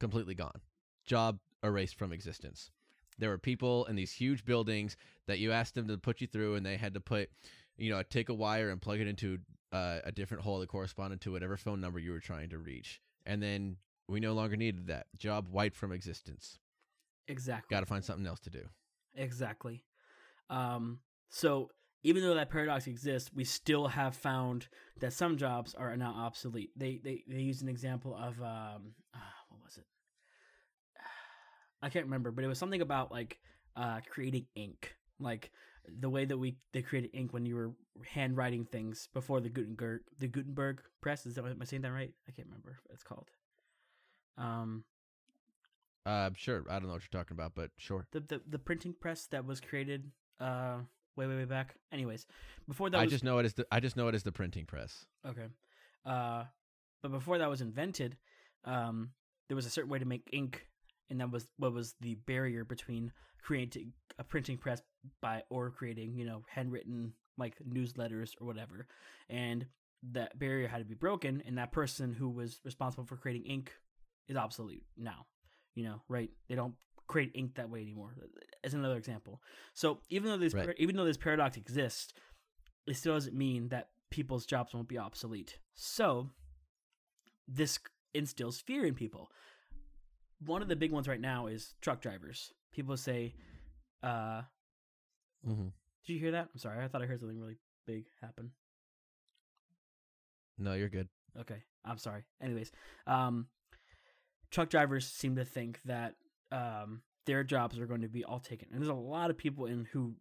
completely gone. Job erased from existence. There were people in these huge buildings that you asked them to put you through, and they had to put, you know, take a wire and plug it into uh, a different hole that corresponded to whatever phone number you were trying to reach. And then we no longer needed that. Job wiped from existence. exactly, Got to find something else to do. exactly. Um, so even though that paradox exists, we still have found that some jobs are now obsolete. They they they use an example of um, ah, what was it? I can't remember, but it was something about like uh, creating ink, like the way that we they created ink when you were handwriting things before the Gutenberg the Gutenberg press. Is that am I saying that right? I can't remember what it's called. Um, Uh, sure. I don't know what you're talking about, but sure. the the, the printing press that was created uh way way way back. Anyways, before that I was just know it as the I just know it as the printing press. Okay. Uh, but before that was invented, um, there was a certain way to make ink, and that was what was the barrier between creating a printing press by or creating, you know, handwritten like newsletters or whatever. And that barrier had to be broken, and that person who was responsible for creating ink is obsolete now. You know, right? They don't create ink that way anymore. Uh, as another example. So even though this Right. even though this paradox exists, it still doesn't mean that people's jobs won't be obsolete. So this instills fear in people. One of the big ones right now is truck drivers. People say, uh, Mm-hmm. did you hear that? I'm sorry. I thought I heard something really big happen. No, you're good. Okay, I'm sorry. Anyways, um, truck drivers seem to think that um, their jobs are going to be all taken, and there's a lot of people in who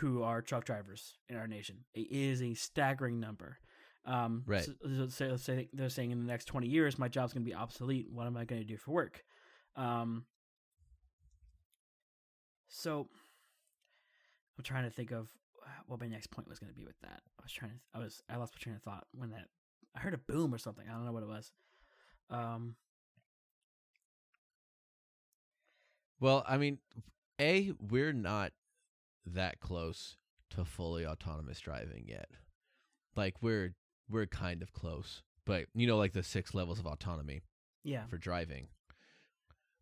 who are truck drivers in our nation. It is a staggering number. Um, Right. So, so say, let's say they're saying in the next 20 years, my job's going to be obsolete. What am I going to do for work? Um, so I'm trying to think of what my next point was going to be with that. I was trying to, I was, I lost my train of thought when that, I heard a boom or something. I don't know what it was. Um, Well, I mean, a we're not that close to fully autonomous driving yet. Like we're we're kind of close, but you know, like the six levels of autonomy yeah, for driving.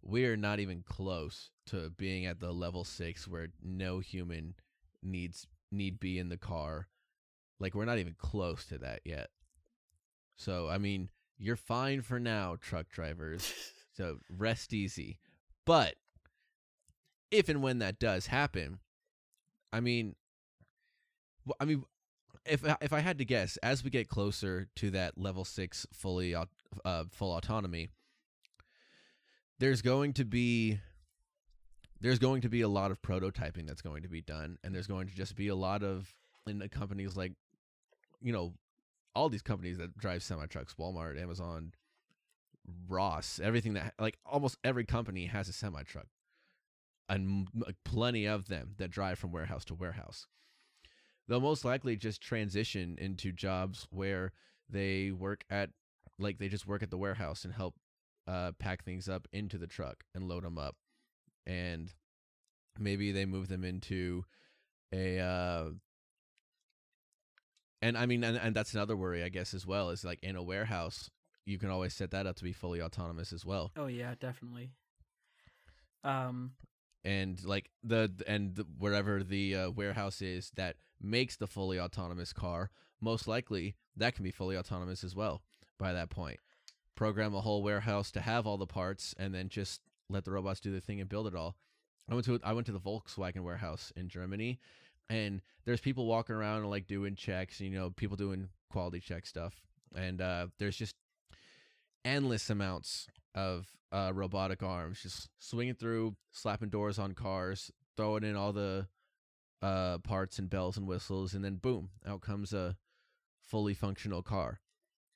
We're not even close to being at the level six where no human needs need be in the car. Like we're not even close to that yet. So I mean, you're fine for now, truck drivers. So rest easy. But if and when that does happen, I mean, I mean, if if I had to guess, as we get closer to that level six fully uh, full autonomy, there's going to be there's going to be a lot of prototyping that's going to be done, and there's going to just be a lot of in the companies like, you know, all these companies that drive semi trucks, Walmart, Amazon, Ross, everything that like almost every company has a semi truck, and plenty of them that drive from warehouse to warehouse. They'll most likely just transition into jobs where they work at like they just work at the warehouse and help uh, pack things up into the truck and load them up, and maybe they move them into a uh and I mean and, and that's another worry I guess as well is like in a warehouse you can always set that up to be fully autonomous as well. Oh yeah, definitely. Um and like the and the, wherever the uh, warehouse is that makes the fully autonomous car most likely that can be fully autonomous as well by that point. Program a whole warehouse to have all the parts and then just let the robots do the thing and build it all. I went to i went to the volkswagen warehouse in germany and there's people walking around and like doing checks you know people doing quality check stuff. And uh, there's just endless amounts of uh, robotic arms just swinging through, slapping doors on cars, throwing in all the uh, parts and bells and whistles, and then boom, out comes a fully functional car.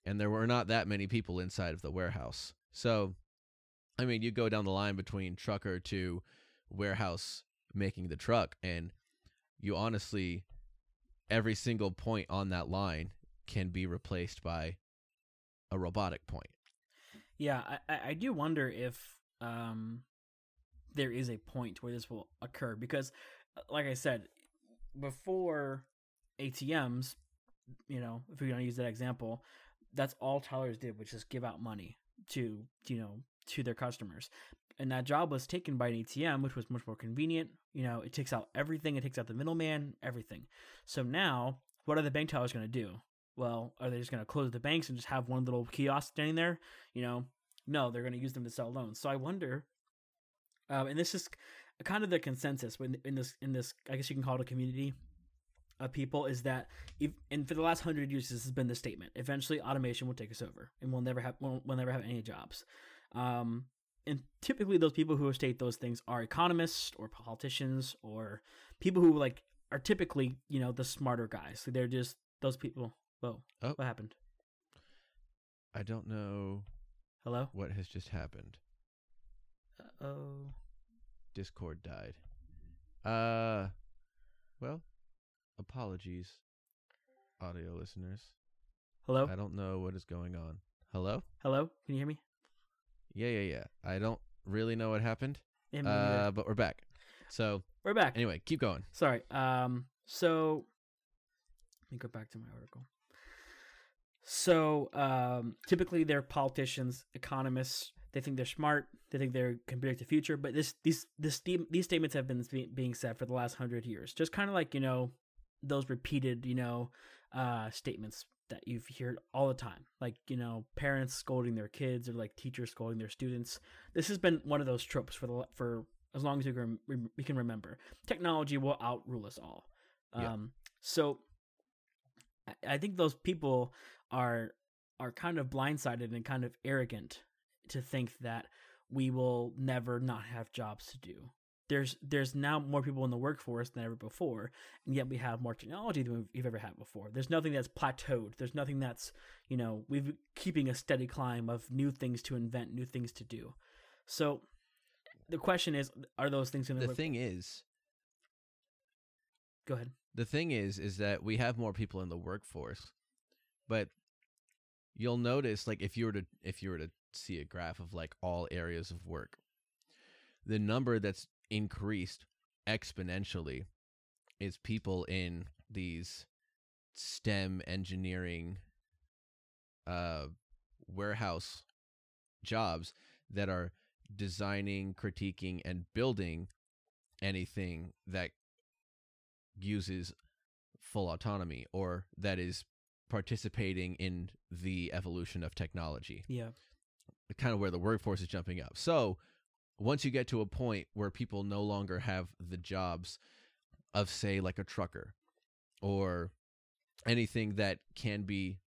And there were not that many people inside of the warehouse. So, I mean, you go down the line between trucker to warehouse making the truck, and you honestly, every single point on that line can be replaced by a robotic point. Yeah, I, I do wonder if um, there is a point where this will occur because, like I said, before ATMs, you know, if we're gonna use that example, that's all tellers did, which is give out money to you know to their customers, and that job was taken by an ATM, which was much more convenient. You know, it takes out everything, it takes out the middleman, everything. So now, what are the bank tellers gonna do? well, are they just going to close the banks and just have one little kiosk standing there? You know, no, they're going to use them to sell loans. So I wonder, um, and this is kind of the consensus in, in this in this I guess you can call it a community of people is that if and for the last hundred years this has been the statement. Eventually, automation will take us over, and we'll never have we'll, we'll never have any jobs. Um, and typically, those people who state those things are economists or politicians or people who like are typically you know the smarter guys. So they're just those people Whoa. Oh. What happened? I don't know Hello? what has just happened. Uh oh. Discord died. Uh, well, apologies, audio listeners. Hello? I don't know what is going on. Hello? Hello? Can you hear me? Yeah, yeah, yeah. I don't really know what happened. Yeah, Uh, but we're back. So We're back. anyway, keep going. Sorry. Um. So let me go back to my article. So um, typically, they're politicians, economists. They think they're smart. They think they can predict the future. But this these this these statements have been being said for the last hundred years. Just kind of like you know those repeated you know uh, statements that you've heard all the time, like you know parents scolding their kids or like teachers scolding their students. This has been one of those tropes for the for as long as we can we can remember. Technology will outrule us all. Yeah. Um, so I- I think those people are are kind of blindsided and kind of arrogant to think that we will never not have jobs to do. There's there's now more people in the workforce than ever before, and yet we have more technology than we've, we've ever had before. There's nothing that's plateaued. There's nothing that's you know we've keeping a steady climb of new things to invent, new things to do. So the question is, are those things going to The thing is, Go ahead. the thing is, is that we have more people in the workforce, but you'll notice, like, if you were to if you were to see a graph of like all areas of work, the number that's increased exponentially is people in these STEM engineering uh warehouse jobs that are designing, critiquing and building anything that uses full autonomy or that is participating in the evolution of technology Yeah. Kind of where the workforce is jumping up. So once you get to a point where people no longer have the jobs of, say, like a trucker or anything that can be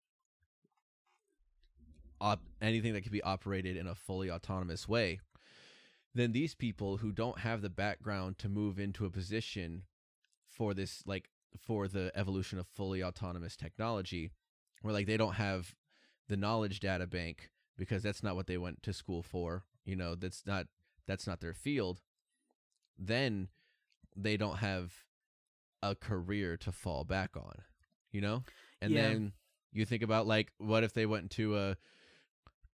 op- anything that can be operated in a fully autonomous way, then these people who don't have the background to move into a position for this, like for the evolution of fully autonomous technology, where like they don't have the knowledge data bank because that's not what they went to school for. You know, that's not that's not their field. Then they don't have a career to fall back on. You know, and Yeah. then you think about like what if they went into a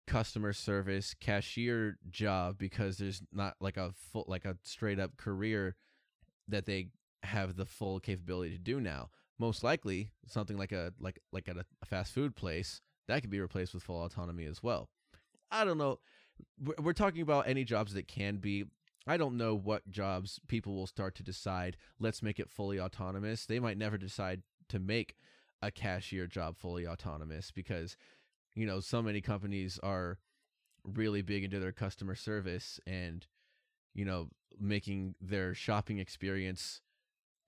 customer service cashier job because there's not like a full like a straight up career that they have the full capability to do now. Most likely, something like a like like at a, a fast food place that could be replaced with full autonomy as well. I don't know. We're, talking about any jobs that can be. I don't know what jobs people will start to decide. Let's make it fully autonomous. They might never decide to make a cashier job fully autonomous because you know so many companies are really big into their customer service and you know making their shopping experience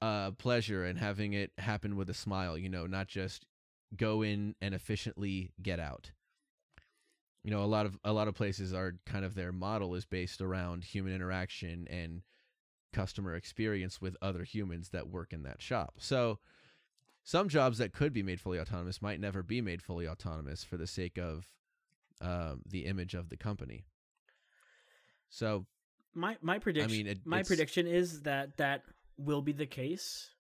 uh pleasure and having it happen with a smile you know not just go in and efficiently get out. You know a lot of a lot of places are kind of their model is based around human interaction and customer experience with other humans that work in that shop. So some jobs that could be made fully autonomous might never be made fully autonomous for the sake of um, the image of the company. So my my prediction I mean, it- my prediction is that that will be the case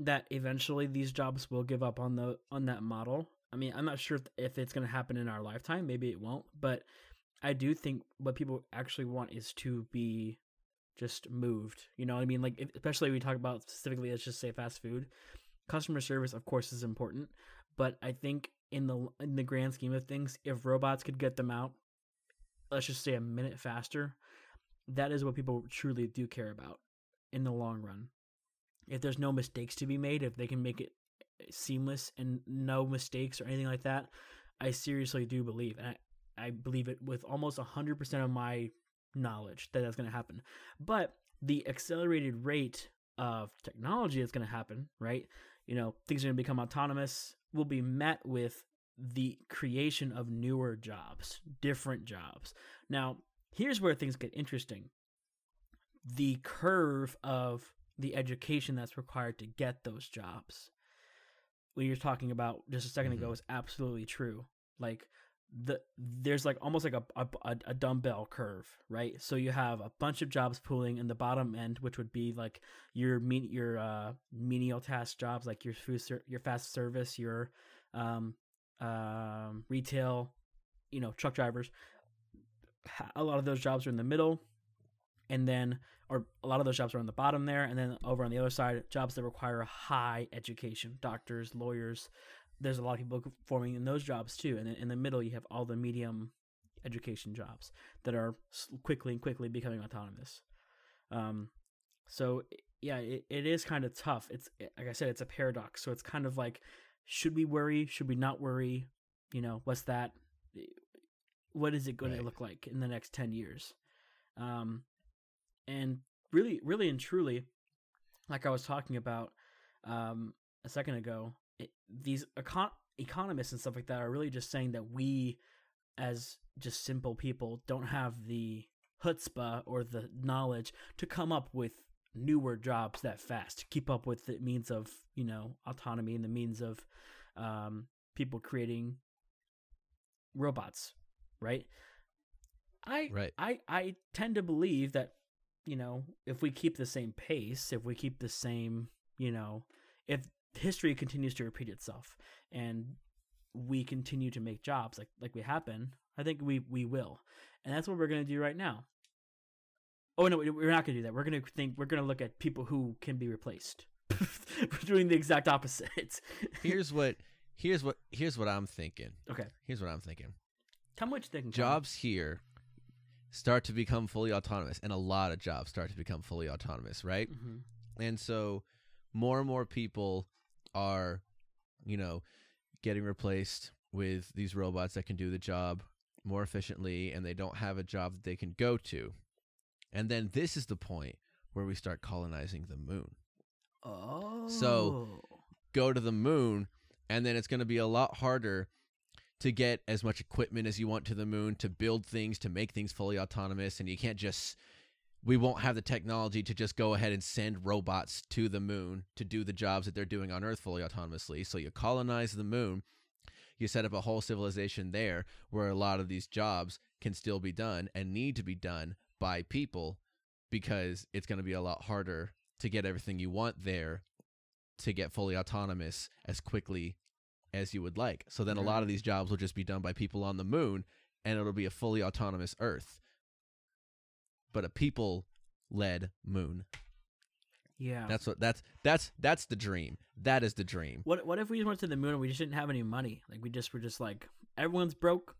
that eventually these jobs will give up on the on that model. I mean i'm not sure if, it's going to happen in our lifetime maybe it won't but i do think what people actually want is to be just moved you know what i mean? Like especially we talk about specifically let's just say fast food. Customer service of course is important but i think in the in the grand scheme of things if robots could get them out let's just say a minute faster that is what people truly do care about in the long run. If there's no mistakes to be made, if they can make it seamless and no mistakes or anything like that, I seriously do believe, and I, I believe it with almost 100% of my knowledge that that's going to happen. But the accelerated rate of technology that's going to happen, right? You know, things are going to become autonomous, will be met with the creation of newer jobs, different jobs. Now, here's where things get interesting the curve of the education that's required to get those jobs. What you're talking about just a 2nd ago Mhm. is absolutely true. Like the there's like almost like a, a a dumbbell curve right? So you have a bunch of jobs pooling in the bottom end which would be like your mean your uh menial task jobs like your food ser- your fast service your um um retail you know truck drivers. A lot of those jobs are in the middle. And then or a lot of those jobs are on the bottom there. And then over on the other side jobs that require a high education doctors lawyers there's a lot of people forming in those jobs too. And then in the middle you have all the medium education jobs that are quickly and quickly becoming autonomous. Um so yeah it, it is kind of tough. It's like i said it's a paradox. So it's kind of like should we worry? Should we not worry? You know what's that? What is it going Right. to look like in the next 10 years? Um and really really and truly like i was talking about um a second ago it, these econ- economists and stuff like that are really just saying that we as just simple people don't have the chutzpah or the knowledge to come up with newer jobs that fast to keep up with the means of you know autonomy and the means of um, people creating robots right i Right. i i tend to believe that you know if we keep the same pace if we keep the same you know if history continues to repeat itself and we continue to make jobs like like we have been i think we we will. And that's what we're going to do right now. Oh no we're not going to do that. We're going to think we're going to look at people who can be replaced we're doing the exact opposite. Here's what here's what here's what I'm thinking. okay. Here's what I'm thinking. tell me what you think Jobs here start to become fully autonomous and a lot of jobs start to become fully autonomous, right? hmm And so more and more people are, you know, getting replaced with these robots that can do the job more efficiently and they don't have a job that they can go to. And then this is the point where we start colonizing the moon. oh so Go to the moon and then it's going to be a lot harder to get as much equipment as you want to the moon to build things to make things fully autonomous and you can't just we won't have the technology to just go ahead and send robots to the moon to do the jobs that they're doing on earth fully autonomously. So you colonize the moon you set up a whole civilization there where a lot of these jobs can still be done and need to be done by people because it's going to be a lot harder to get everything you want there to get fully autonomous as quickly as you would like. So then a lot of these jobs will just be done by people on the moon and it'll be a fully autonomous Earth. But a people led moon. Yeah. That's what that's that's that's the dream. That is the dream. What what if we just went to the moon and we just didn't have any money? Like we just were just like everyone's broke.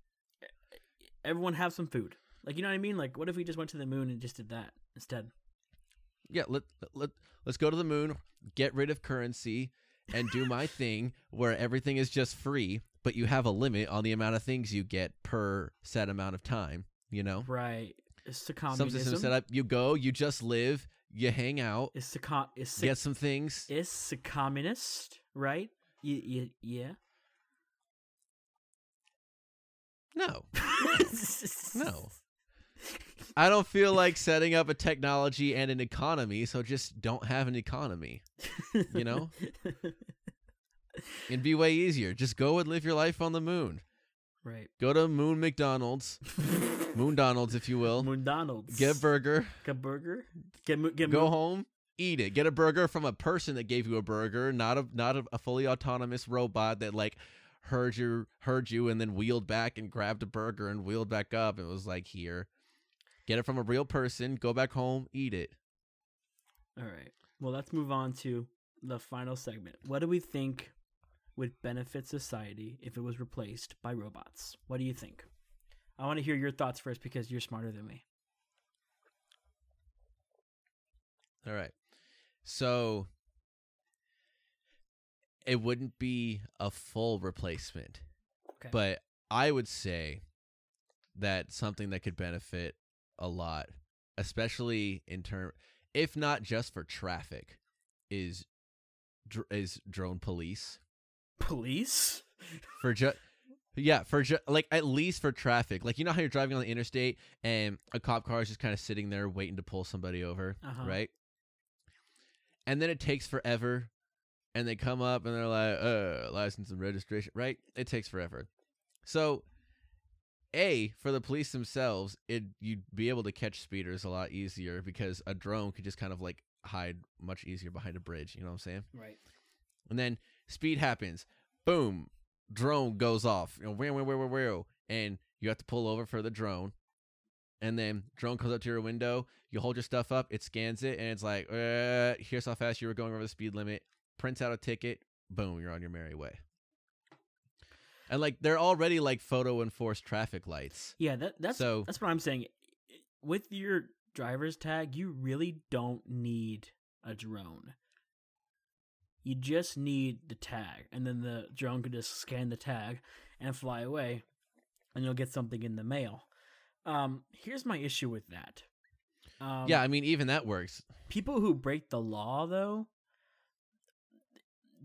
Everyone have some food. Like you know what I mean? Like what if we just went to the moon and just did that instead? Yeah, let let let's go to the moon, get rid of currency, and do my thing where everything is just free, but you have a limit on the amount of things you get per set amount of time. You know, Right. It's to some communism. system set up. You go, you just live, you hang out, It's to com- it's to, get some things. it's to communist, right? Y- y- yeah. No. I don't feel like setting up a technology and an economy, so just don't have an economy. You know? It'd be way easier. Just go and live your life on the moon. right. Go to Moon McDonald's, Moon Donald's, if you will. McDonald's. Get a burger, Get a burger. Get mo- get go home, eat it. Get a burger from a person that gave you a burger, not a not a, a fully autonomous robot that like heard you heard you and then wheeled back and grabbed a burger and wheeled back up and was like here. Get it from a real person, go back home, eat it. All right. Well, let's move on to the final segment. What do we think would benefit society if it was replaced by robots? What do you think? I want to hear your thoughts first because you're smarter than me. All right. So it wouldn't be a full replacement. Okay. But I would say that something that could benefit a lot, especially in term if not just for traffic, is dr- is drone police. Police? For just yeah, for ju- like at least for traffic. Like you know how you're driving on the interstate and a cop car is just kind of sitting there waiting to pull somebody over, Uh-huh. right? And then it takes forever, and they come up and they're like, "Uh, license and registration," right? It takes forever. So, a for the police themselves, it you'd be able to catch speeders a lot easier because a drone could just kind of like hide much easier behind a bridge. You know what I'm saying? Right. And then speed happens. Boom. Drone goes off. You know, where, where, where, where, where, and you have to pull over for the drone. And then drone comes up to your window. You hold your stuff up. It scans it, and it's like, uh, here's how fast you were going over the speed limit. Prints out a ticket. Boom, you're on your merry way. And like they're already like photo enforced traffic lights. Yeah, that that's So- that's what I'm saying. With your driver's tag, you really don't need a drone. You just need the tag, and then the drone can just scan the tag and fly away, and you'll get something in the mail. Um, here's my issue with that. Um, yeah, I mean even that works. people who break the law though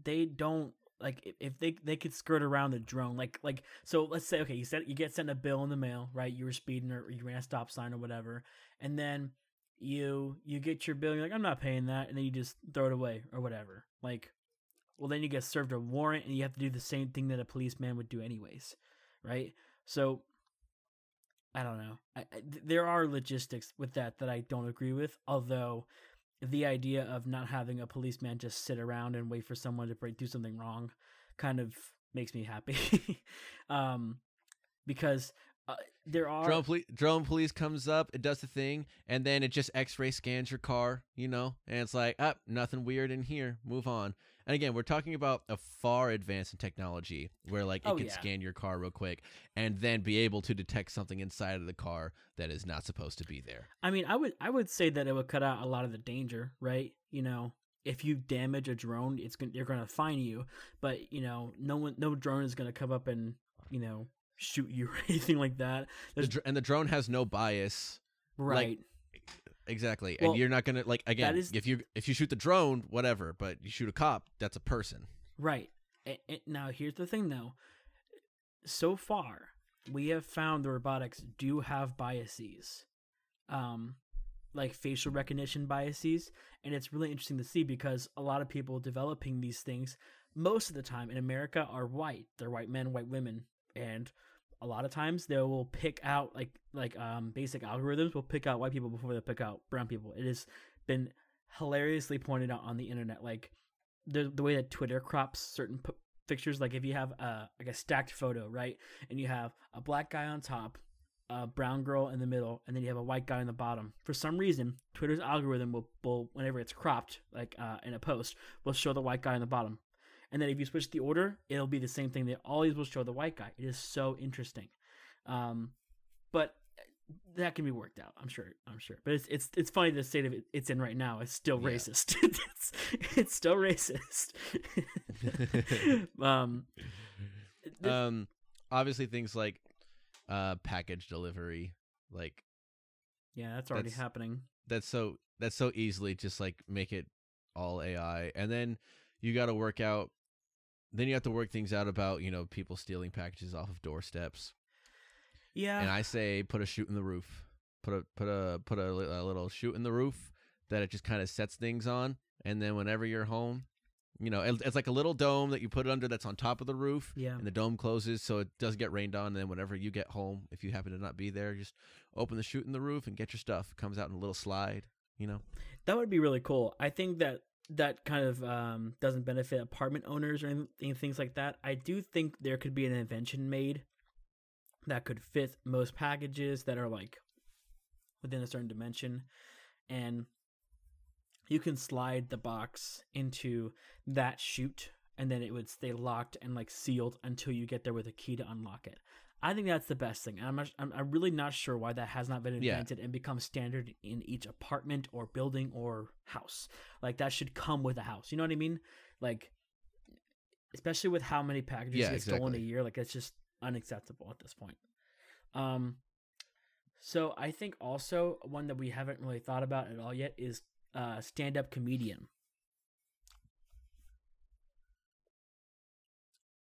they don't like if- they they could skirt around the drone like like so let's say okay you said you get sent a bill in the mail right? You were speeding or you ran a stop sign or whatever and then you you get your bill you're like i'm not paying that and then you just throw it away or whatever like well then you get served a warrant and you have to do the same thing that a policeman would do anyways right? So i don't know I, I, there are logistics with that that i don't agree with although the idea of not having a policeman just sit around and wait for someone to do something wrong kind of makes me happy. Um because uh, there are Drone police, drone police comes up, it does the thing, and then it just X-ray scans your car, you know, and it's like, ah, nothing weird in here. Move on. And again, we're talking about a far advanced in technology, where like it Oh, can yeah. scan your car real quick, and then be able to detect something inside of the car that is not supposed to be there. I mean, I would I would say that it would cut out a lot of the danger, right? You know, if you damage a drone, it's going they're going to fine you, but you know, no one no drone is going to come up and, you know, shoot you or anything like that. The dr- and the drone has no bias. right. Exactly, Well, and you're not gonna like again. is- if you if you shoot the drone, whatever, but you shoot a cop, that's a person. Right. A- a- now, here's the thing, though. So far, we have found the robotics do have biases, um, like facial recognition biases, and it's really interesting to see because a lot of people developing these things, most of the time in America, are white. They're white men, white women, and a lot of times they will pick out like like um basic algorithms will pick out white people before they pick out brown people. It has been hilariously pointed out on the internet, like the the way that Twitter crops certain p- pictures. Like if you have a like a stacked photo, right, and you have a black guy on top, a brown girl in the middle, and then you have a white guy in the bottom. For some reason, Twitter's algorithm will, will whenever it's cropped, like uh, in a post, will show the white guy in the bottom. And then if you switch the order, it'll be the same thing. They always will show the white guy. It is so interesting. Um, but that can be worked out. I'm sure. I'm sure. But it's it's it's funny the state of it it's in right now. It's still Yeah. racist. it's it's still racist. um, um, obviously things like uh package delivery, like yeah, that's already that's- happening. that's so that's so easily just like make it all AI, and then you got to work out. Then you have to work things out about you know people stealing packages off of doorsteps. Yeah. and I say put a chute in the roof. Put a put a put a, a little chute in the roof that it just kind of sets things on, and then whenever you're home, you know, it, it's like a little dome that you put it under that's on top of the roof, yeah. and the dome closes so it does get rained on. And then whenever you get home, if you happen to not be there, just open the chute in the roof and get your stuff. It comes out in a little slide, you know. That would be really cool. I think that that kind of um, doesn't benefit apartment owners or anything, things like that. I do think there could be an invention made that could fit most packages that are like within a certain dimension, and you can slide the box into that chute, and then it would stay locked and like sealed until you get there with a key to unlock it. I think that's the best thing. I'm, not, I'm I'm really not sure why that has not been Yeah. invented and become standard in each apartment or building or house. Like that should come with a house. You know what I mean? Like, especially with how many packages Yeah, get stolen a year, like it's just unacceptable at this point. Um, so I think also one that we haven't really thought about at all yet is uh stand-up comedian.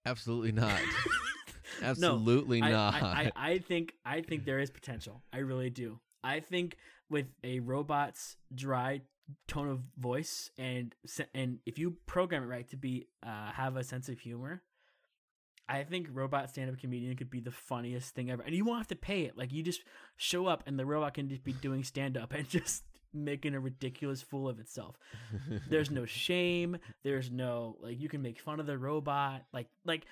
Absolutely not. No, Absolutely I, not. I, I, I think I think there is potential. I really do. I think with a robot's dry tone of voice and and if you program it right to be uh, have a sense of humor, I think robot stand up comedian could be the funniest thing ever. And you won't have to pay it. Like you just show up and the robot can just be doing stand up and just making a ridiculous fool of itself. There's no shame. There's no like you can make fun of the robot. Like like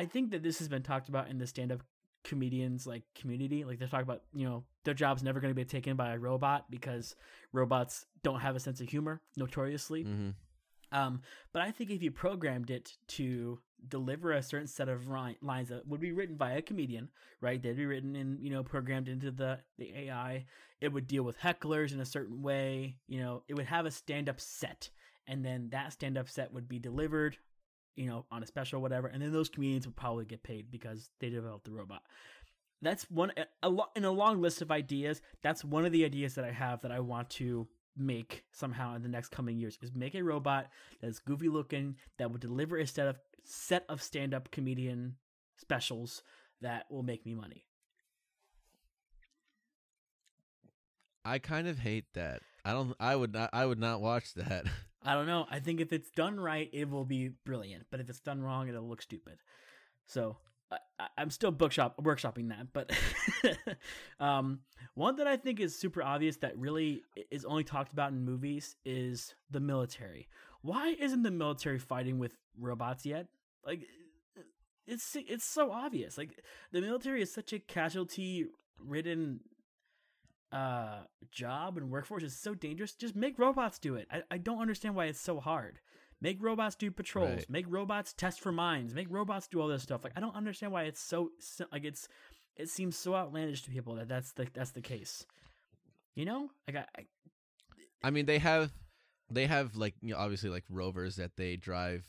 I- think that this has been talked about in the stand up comedians like community. Like they talk about, you know, their job's never gonna be taken by a robot because robots don't have a sense of humor, notoriously. hmm Um, but I think if you programmed it to deliver a certain set of ri- lines that would be written by a comedian, right? They'd be written and you know programmed into the the AI. It would deal with hecklers in a certain way. You know, it would have a stand up set, and then that stand up set would be delivered, you know, on a special or whatever, and then those comedians would probably get paid because they developed the robot. That's one a, a lo- in a long list of ideas. That's one of the ideas that I have that I want to make somehow in the next coming years is make a robot that's goofy looking that will deliver a set of set of stand up comedian specials that will make me money. I kind of hate that. I don't. I would not. I would not watch that. I don't know. I think if it's done right, it will be brilliant. But if it's done wrong, it'll look stupid. So I, I'm still bookshop workshopping that. But um, one that I think is super obvious that really is only talked about in movies is the military. Why isn't the military fighting with robots yet? Like it's it's so obvious. Like the military is such a casualty ridden uh job and workforce is so dangerous just make robots do it. I, I don't understand why it's so hard. Make robots do patrols. Right. make robots test for mines. Make robots do all this stuff. Like i don't understand why it's so, so like it's it seems so outlandish to people that that's the that's the case. You know? Like i, I I mean, they have, they have like you know, obviously like rovers that they drive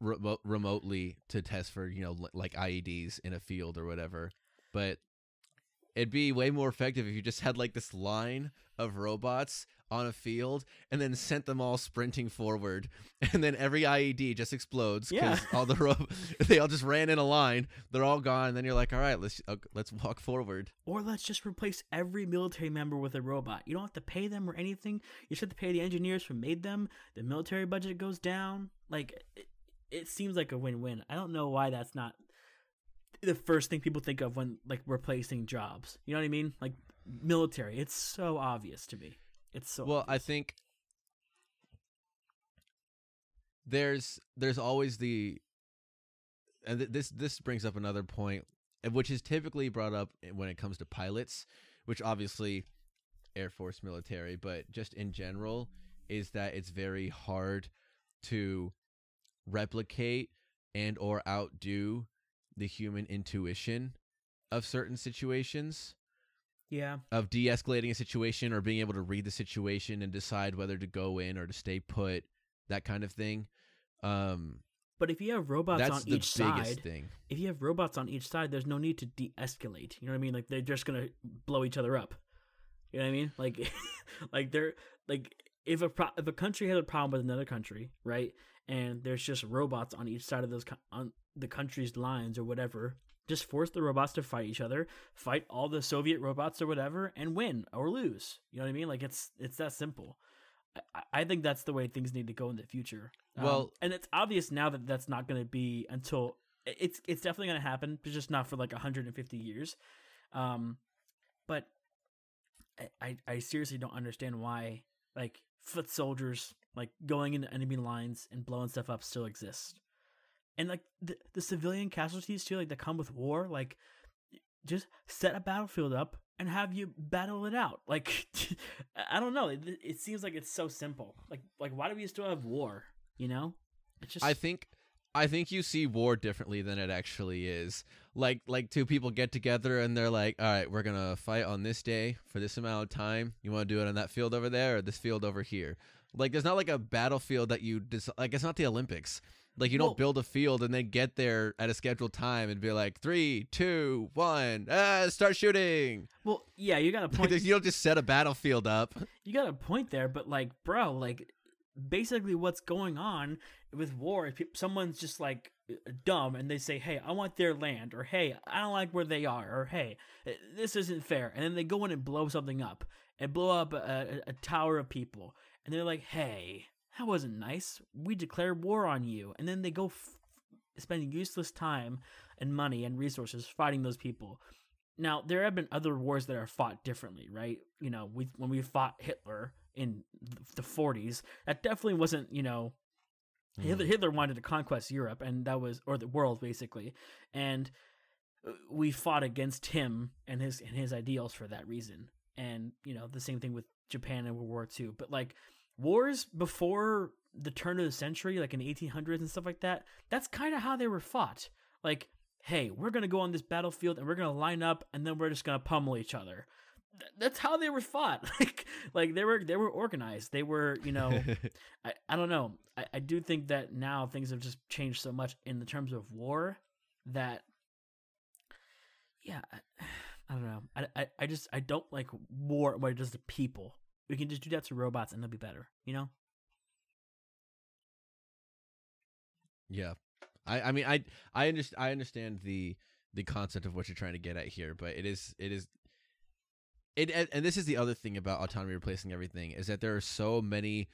remote remotely to test for you know like IEDs in a field or whatever. But it'd be way more effective if you just had like this line of robots on a field and then sent them all sprinting forward and then every IED just explodes because Yeah. all the ro- they all just ran in a line they're all gone and then you're like all right let's uh, let's walk forward. Or let's just replace every military member with a robot. You don't have to pay them or anything. You just have to pay the engineers who made them. The military budget goes down. Like it, it seems like a win-win. I don't know why that's not the first thing people think of when like replacing jobs. You know what i mean? Like military. It's so obvious to me. It's so well i think there's there's always the and th- this this brings up another point point which is typically brought up when it comes to pilots, which obviously Air Force military, but just in general, is that it's very hard to replicate and or outdo the human intuition of certain situations Yeah. of de-escalating a situation or being able to read the situation and decide whether to go in or to stay put that kind of thing um But if you have robots that's on the each biggest side, thing if you have robots on each side, there's no need to de-escalate. You know what I mean? Like they're just gonna blow each other up. You know what I mean? Like, like they're like if a pro- if a country has a problem with another country, right? And there's just robots on each side of those co- on the country's lines or whatever. Just force the robots to fight each other, fight all the Soviet robots or whatever, and win or lose. You know what I mean? Like it's it's that simple. I, I think that's the way things need to go in the future. Um, Well- and it's obvious now that that's not going to be until it's it's definitely going to happen, but just not for like 150 years. Um, but I I seriously don't understand why like foot soldiers like going into enemy lines and blowing stuff up still exist, and like the the civilian casualties too, like that come with war, like just set a battlefield up and have you battle it out. Like I don't know, it, it seems like it's so simple. Like like why do we still have war? You know, it's just i think i think you see war differently than it actually is like like two people get together and they're like all right we're gonna fight on this day for this amount of time you want to do it on that field over there or this field over here like there's not like a battlefield that you dis- like it's not the olympics like you Well- don't build a field and then get there at a scheduled time and be like three two one ah, start shooting well, yeah, you got a point. you don't just set a battlefield up you got a point there, but like, bro, like, basically, what's going on with war? Someone's just like dumb, and they say, "Hey, I want their land," or "Hey, I don't like where they are," or "Hey, eh, this isn't fair," and then they go in and blow something up and blow up a, a, a tower of people, and they're like, "Hey, that wasn't nice. We declare war on you," and then they go f- spend useless time and money and resources fighting those people. Now, there have been other wars that are fought differently, right? You know, we when we fought Hitler in the 40s, that definitely wasn't, you know, Hitler, Hitler wanted to conquest Europe, and that was or the world basically, and uh, we fought against him and his and his ideals for that reason. And you know, the same thing with Japan in World War II. But like wars before the turn of the century, like in the 1800s and stuff like that, that's kind of how they were fought. Like, hey, we're gonna go on this battlefield and we're gonna line up, and then we're just gonna pummel each other. Th- That's how they were fought. Like, like they were they were organized. They were, you know, I, I don't know. I, I do think that now things have just changed so much in the terms of war that yeah, I, I don't know. I, I, I just I don't like war what it does to people. We can just do that to robots and they'll be better, you know? Yeah, I I mean I I understand I understand the the concept of what you're trying to get at here, but it is it is it and, and this is the other thing about autonomy replacing everything is that there are so many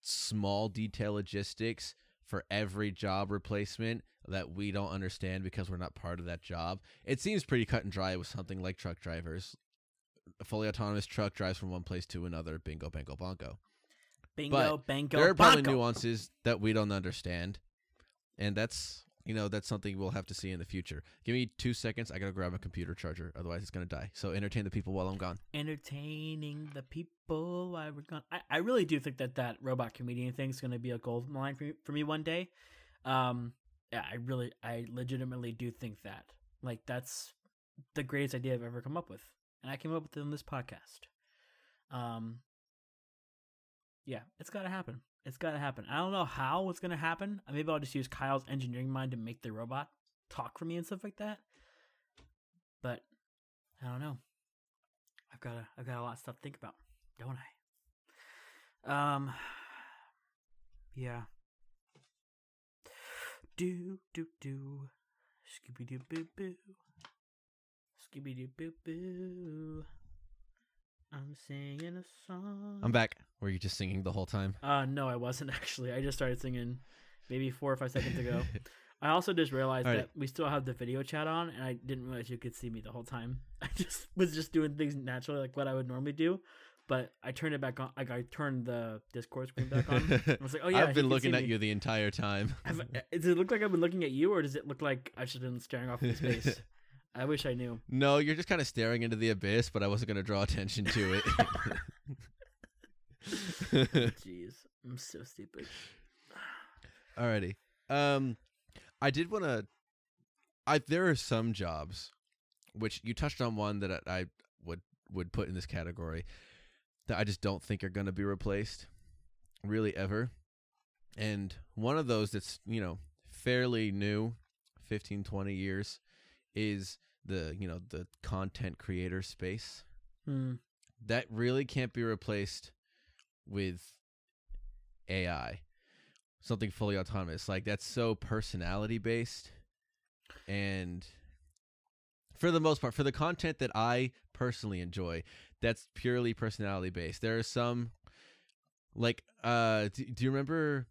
small detail logistics for every job replacement that we don't understand because we're not part of that job. It seems pretty cut and dry with something like truck drivers. A fully autonomous truck drives from one place to another. Bingo, bango, bongo Bingo, bango, there are probably bongo. nuances that we don't understand and that's you know that's something we'll have to see in the future give me two seconds i gotta grab a computer charger otherwise it's gonna die so entertain the people while i'm gone Entertaining the people while we're gone. I, I really do think that that robot comedian thing is going to be a gold mine for me, for me one day. Um, yeah, I really, I legitimately do think that. Like, that's the greatest idea I've ever come up with, and I came up with it in this podcast. Um, yeah, it's got to happen. It's got to happen. I don't know how it's going to happen. Maybe I'll just use Kyle's engineering mind to make the robot talk for me and stuff like that. But I don't know. I've got a, I've got a lot of stuff to think about, don't I? Um, yeah. Do do do, Scooby Doo boo boo, Doo boo boo. I'm singing a song. i'm back were you just singing the whole time Uh, no, I wasn't actually. I just started singing maybe four or five seconds ago. I also just realized right. that we still have the video chat on, and I didn't realize you could see me the whole time. I just was just doing things naturally, like what I would normally do. But I turned it back on. Like I turned the Discord screen back on. I was like, "Oh yeah." i've been looking at me. you the entire time Have, does it look like I've been looking at you, or does it look like I've just been staring off into space? I wish I knew. No, you're just kind of staring into the abyss, but I wasn't gonna draw attention to it. Jeez, I'm so stupid. Alrighty. Um, I did want to. I there are some jobs, which you touched on one that I, I would would put in this category, that I just don't think are going to be replaced, really ever. And one of those that's you know fairly new, 15, 20 years, is the you know the content creator space. Hmm. That really can't be replaced with AI something fully autonomous. Like that's so personality based. And for the most part, for the content that I personally enjoy, that's purely personality based. There are some like uh do, do you remember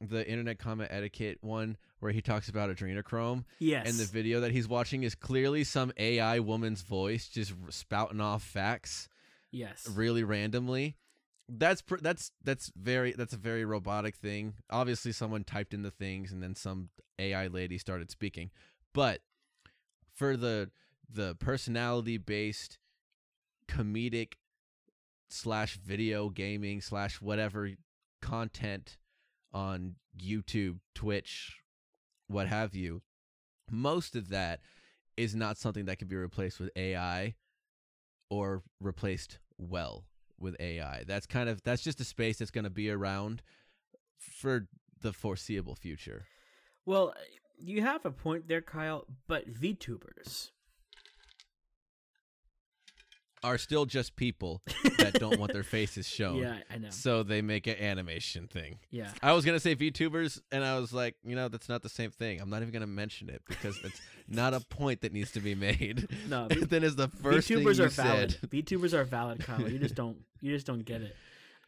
the internet comment etiquette one where he talks about adrenochrome Yes. and the video that he's watching is clearly some AI woman's voice just spouting off facts yes. really randomly that's pr- that's that's very that's a very robotic thing obviously someone typed in the things and then some ai lady started speaking but for the the personality based comedic slash video gaming slash whatever content on youtube twitch what have you most of that is not something that can be replaced with ai or replaced well with AI. That's kind of that's just a space that's going to be around for the foreseeable future. Well, you have a point there, Kyle. But VTubers, Are still just people that don't want their faces shown. yeah, I know. So they make an animation thing. Yeah, I was gonna say VTubers, and I was like, you know, that's not the same thing. I'm not even gonna mention it because it's not a point that needs to be made. no. And then is the first thing you are valid. said. VTubers are valid, Kyle. You just don't. You just don't get it.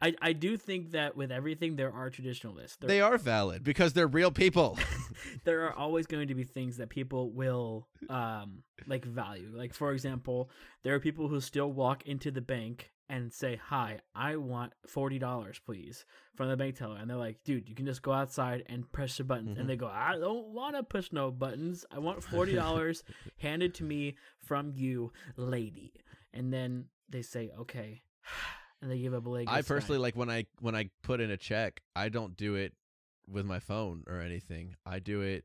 I I do think that with everything there are traditionalists. There, They are valid because they're real people. there are always going to be things that people will um like value. Like for example, there are people who still walk into the bank and say, "Hi, I want forty dollars, please," from the bank teller, and they're like, "Dude, you can just go outside and press your buttons." Mhm. And they go, "I don't want to push no buttons. I want forty dollars handed to me from you, lady." And then they say, "Okay," and they give a blank. I personally like when I when I put in a check, I don't do it with my phone or anything. I do it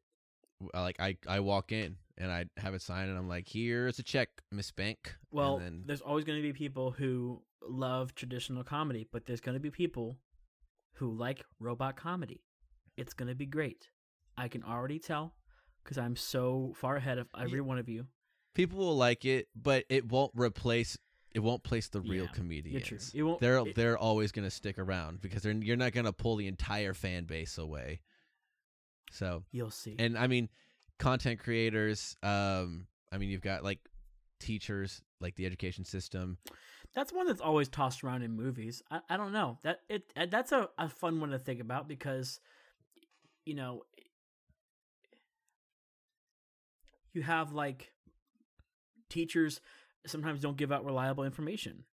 like I I walk in and I have it signed and I'm like, "Here's a check, Miss Bank." Well, and then there's always going to be people who love traditional comedy, but there's going to be people who like robot comedy. It's going to be great. I can already tell because I'm so far ahead of every one of you. people will like it, but it won't replace it won't place the real Yeah, comedians. It won't- they're it- they're always going to stick around because they're you're not going to pull the entire fan base away. So, You'll see. and I mean content creators um I mean you've got like teachers, like the education system. that's one that's always tossed around in movies. I, I don't know that it uh, that's a, a fun one to think about because you know you have like teachers sometimes don't give out reliable information.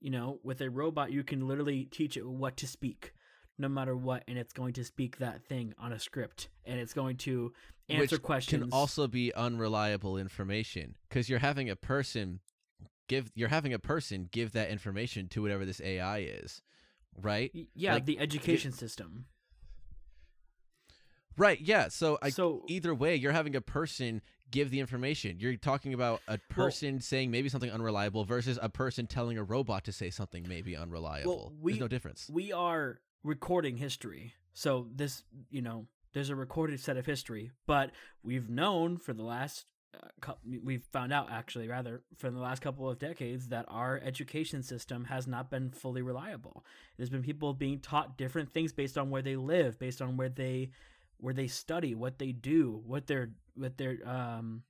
You know, with a robot, you can literally teach it what to speak, no matter what, and it's going to speak that thing on a script, and it's going to answer which questions. can also be unreliable information because you're having a person give you're having a person give that information to whatever this AI is, right? Yeah, like, the education system. Right. Yeah. So I so either way, you're having a person give the information. You're talking about a person saying maybe something unreliable versus a person telling a robot to say something maybe unreliable. we- There's no difference. we are recording history. So this, you know, there's a recorded set of history, but we've known for the last uh, we've found out actually rather for the last couple of decades that our education system has not been fully reliable. There's been people being taught different things based on where they live, based on where they where they study, what they do, what their what their um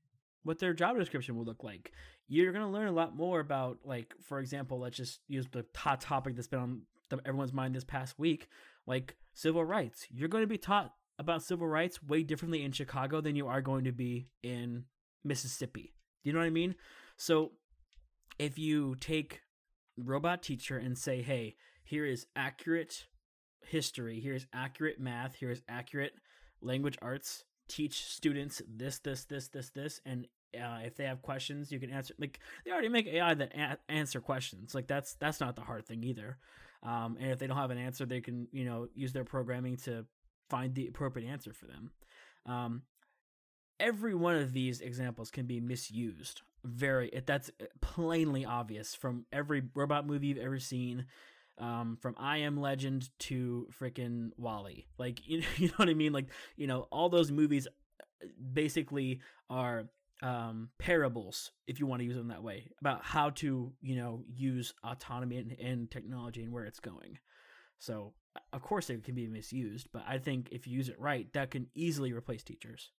what their job description will look like. You're gonna learn a lot more about like, for example, let's just use the hot topic that's been on the, everyone's mind this past week, like civil rights. You're going to be taught about civil rights way differently in Chicago than you are going to be in Mississippi. Do you know what I mean? So if you take robot teacher and say, "Hey, here is accurate history, here's accurate math, here's accurate language arts, teach students this this this this this and uh, if they have questions, you can answer. Like they already make AI that a- answer questions. Like that's that's not the hard thing either. Um, and if they don't have an answer, they can you know use their programming to find the appropriate answer for them. Um, every one of these examples can be misused. Very that's plainly obvious from every robot movie you've ever seen. Um, from I Am Legend to freaking WALL-E. Like you, you know what I mean? Like you know all those movies uh, basically are um, parables, if you want to use them that way, about how to you know use autonomy and, and technology and where it's going. So of course it can be misused, but I think if you use it right, that can easily replace teachers.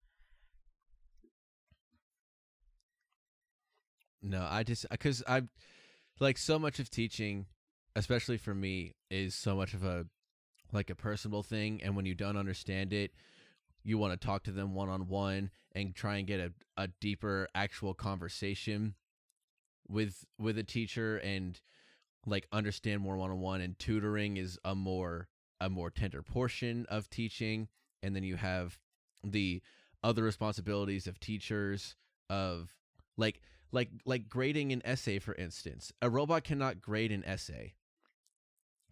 No, I just because I like so much of teaching, especially for me, is so much of a like a personal thing, and when you don't understand it, you want to talk to them one on one and try and get a, a deeper actual conversation with with a teacher and like understand more one on one and tutoring is a more a more tender portion of teaching and then you have the other responsibilities of teachers of like like like grading an essay for instance. A robot cannot grade an essay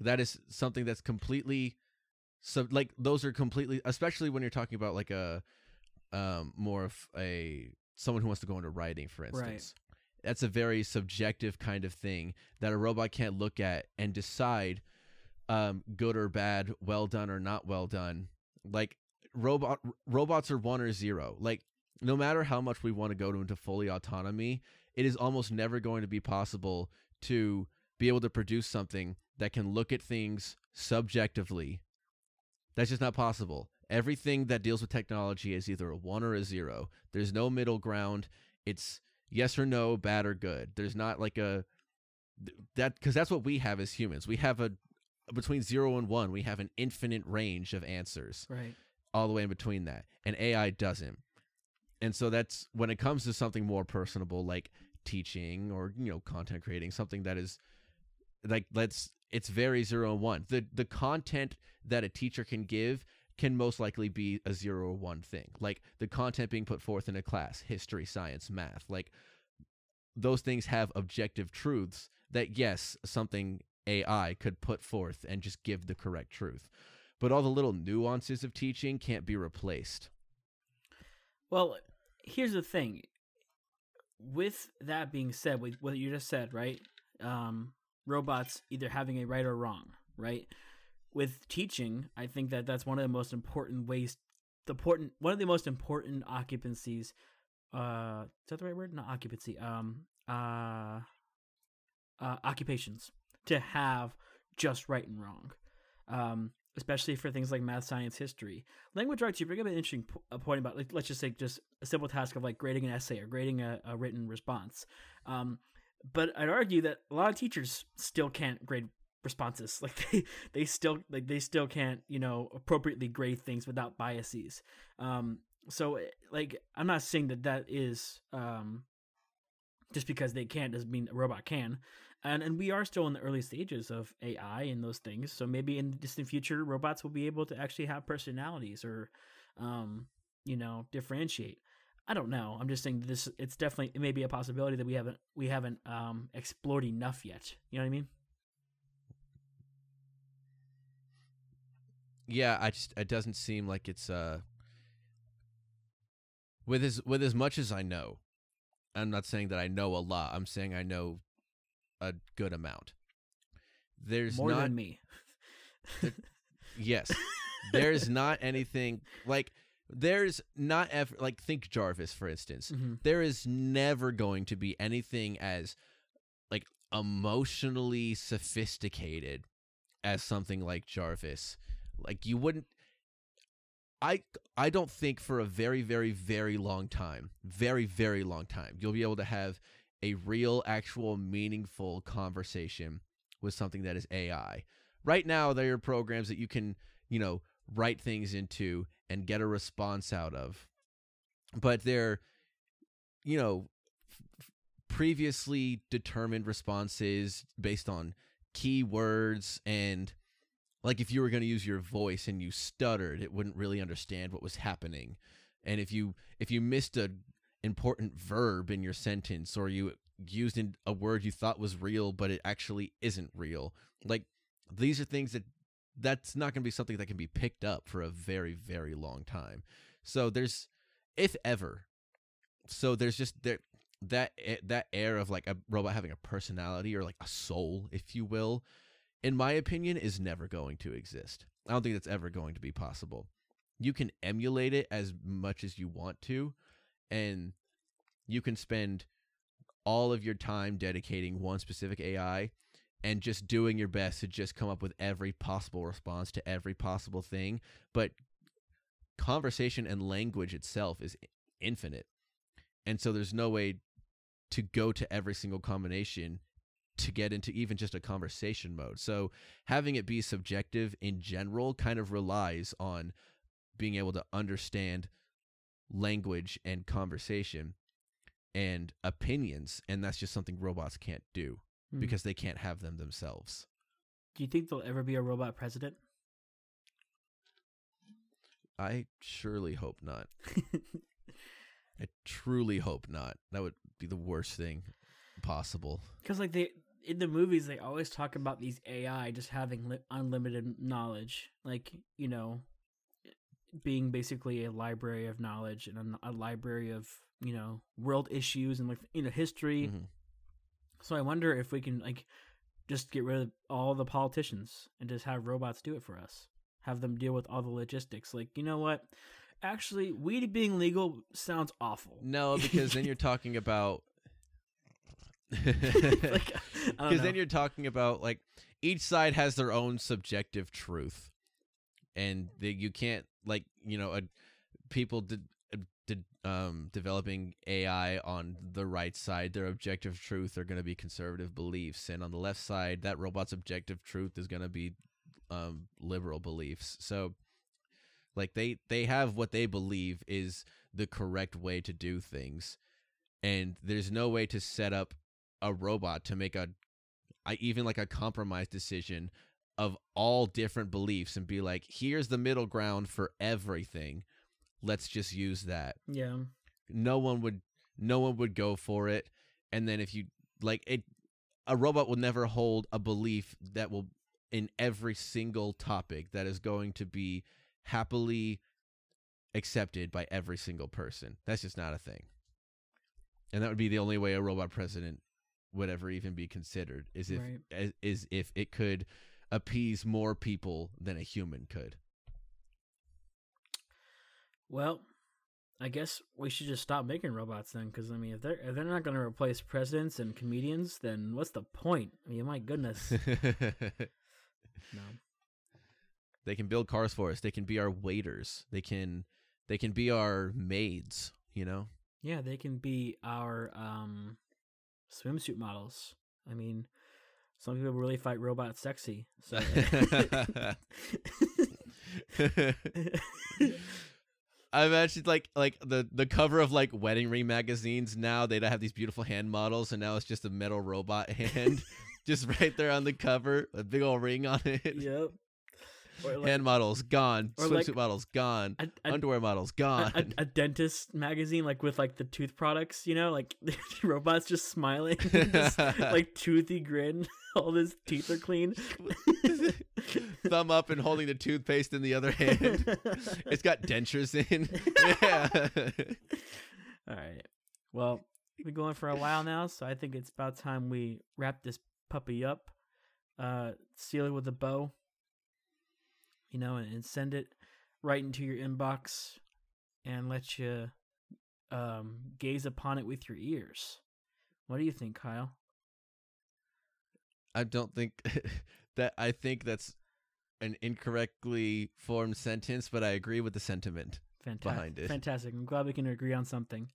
that is something that's completely so like those are completely especially when you're talking about like a um more of a someone who wants to go into writing for instance. Right. that's a very subjective kind of thing that a robot can't look at and decide um good or bad well done or not well done. Like robot robots are one or zero. Like no matter how much we want to go to into fully autonomy it is almost never going to be possible to be able to produce something that can look at things subjectively that's just not possible. Everything that deals with technology is either a one or a zero. There's no middle ground. It's yes or no, bad or good. There's not like a that because that's what we have as humans. We have a between zero and one. We have an infinite range of answers. Right. All the way in between that, and AI doesn't. And so that's when it comes to something more personable like teaching or you know content creating, something that is like let's it's very zero and one. The the content that a teacher can give can most likely be a zero or one thing. Like the content being put forth in a class, history, science, math, like those things have objective truths that yes, something AI could put forth and just give the correct truth. But all the little nuances of teaching can't be replaced. Well, here's the thing. With that being said, with what you just said, right? Um, robots either having a right or wrong, right? With teaching, I think that that's one of the most important ways, the important one of the most important occupancies. Uh, is that the right word? Not occupancy. Um, uh, uh, occupations to have just right and wrong. Um, especially for things like math, science, history. Language arts, you bring up an interesting point about, like, let's just say, just a simple task of like grading an essay or grading a, a written response. Um, but I'd argue that a lot of teachers still can't grade responses. Like they they still like they still can't you know appropriately grade things without biases. Um, so eh, like I'm not saying that that is um, just because they can't doesn't mean a robot can. And and we are still in the early stages of AI and those things. So maybe in the distant future, robots will be able to actually have personalities or, um, you know, differentiate. I don't know. I'm just saying this. It's definitely it may be a possibility that we haven't we haven't um, explored enough yet. You know what I mean? Yeah, I just it doesn't seem like it's uh with as with as much as I know. I'm not saying that I know a lot. I'm saying I know a good amount. There's more not, than me. there, yes, there's not anything like there's not ever like think Jarvis for instance. Mm-hmm. There is never going to be anything as like emotionally sophisticated as something like Jarvis. Like you wouldn't I I don't think for a very very very long time, very very long time, you'll be able to have a real actual meaningful conversation with something that is AI. Right now there are programs that you can, you know, write things into and get a response out of. But they're, you know, previously determined responses based on keywords and like if you were going to use your voice and you stuttered it wouldn't really understand what was happening and if you if you missed a important verb in your sentence or you used a word you thought was real but it actually isn't real like these are things that that's not going to be something that can be picked up for a very very long time. So there's if ever so there's just there that that air of like a robot having a personality or like a soul if you will in my opinion is never going to exist. I don't think that's ever going to be possible. You can emulate it as much as you want to and you can spend all of your time dedicating one specific ai and just doing your best to just come up with every possible response to every possible thing but conversation and language itself is infinite. And so there's no way to go to every single combination to get into even just a conversation mode. So having it be subjective in general kind of relies on being able to understand language and conversation and opinions and that's just something robots can't do Hmm. because they can't have them themselves Do you think there'll ever be a robot president? i surely hope not i truly hope not that would be the worst thing possible Because like they in the movies, they always talk about these AI just having li- unlimited knowledge, like you know, being basically a library of knowledge and a, a library of you know world issues and like you know history. Mhm. So I wonder if we can like just get rid of all the politicians and just have robots do it for us. Have them deal with all the logistics. Like, you know what? Actually, weed being legal sounds awful. no because then you're talking about like, because then you're talking about like each side has their own subjective truth and the, you can't like you know a, people did did um developing ai on the right side their objective truth are going to be conservative beliefs and on the left side that robot's objective truth is going to be um liberal beliefs so like they they have what they believe is the correct way to do things and there's no way to set up a robot to make a I even like a compromise decision of all different beliefs and be like, here's the middle ground for everything. Let's just use that. yeah. No one would no one would go for it. And then if you like it a robot will never hold a belief that will in every single topic that is going to be happily accepted by every single person. That's just not a thing. And that would be the only way a robot president would ever even be considered is if Right. as- is if it could appease more people than a human could. Well, I guess we should just stop making robots then, because I mean, if they're if they're not going to replace presidents and comedians, then what's the point? I mean, my goodness. no. they can build cars for us. They can be our waiters. They can they can be our maids, you know? Yeah, they can be our um, swimsuit models. I mean, some people really fight robots sexy. So. I imagine like like the the cover of like wedding ring magazines now they'd have these beautiful hand models and now it's just a metal robot hand just right there on the cover a big old ring on it yep. Like hand models gone swimsuit like models gone a, a, underwear models gone a, a dentist magazine, like with like the tooth products, you know, like robots just smiling, just, like toothy grin. All his teeth are clean. thumb up and holding the toothpaste in the other hand it's got dentures in yeah All right. Well, we've been going for a while now, so I think it's about time we wrap this puppy up, uh, seal it with a bow, you know, and, and send it right into your inbox and let you um, gaze upon it with your ears. What do you think, Kyle? I don't think that I think that's an incorrectly formed sentence, but I agree with the sentiment. Fantastic. Behind it. Fantastic. I'm glad we can agree on something.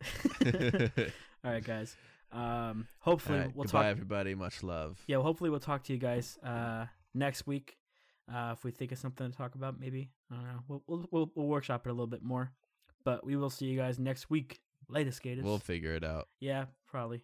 All right, guys. Um, hopefully right, we'll goodbye, talk. everybody. Much love. Yeah, well, hopefully we'll talk to you guys uh, next week. Uh, if we think of something to talk about, maybe I don't know. We'll, we'll we'll we'll workshop it a little bit more, but we will see you guys next week. Latest skaters. We'll figure it out. yeah, probably.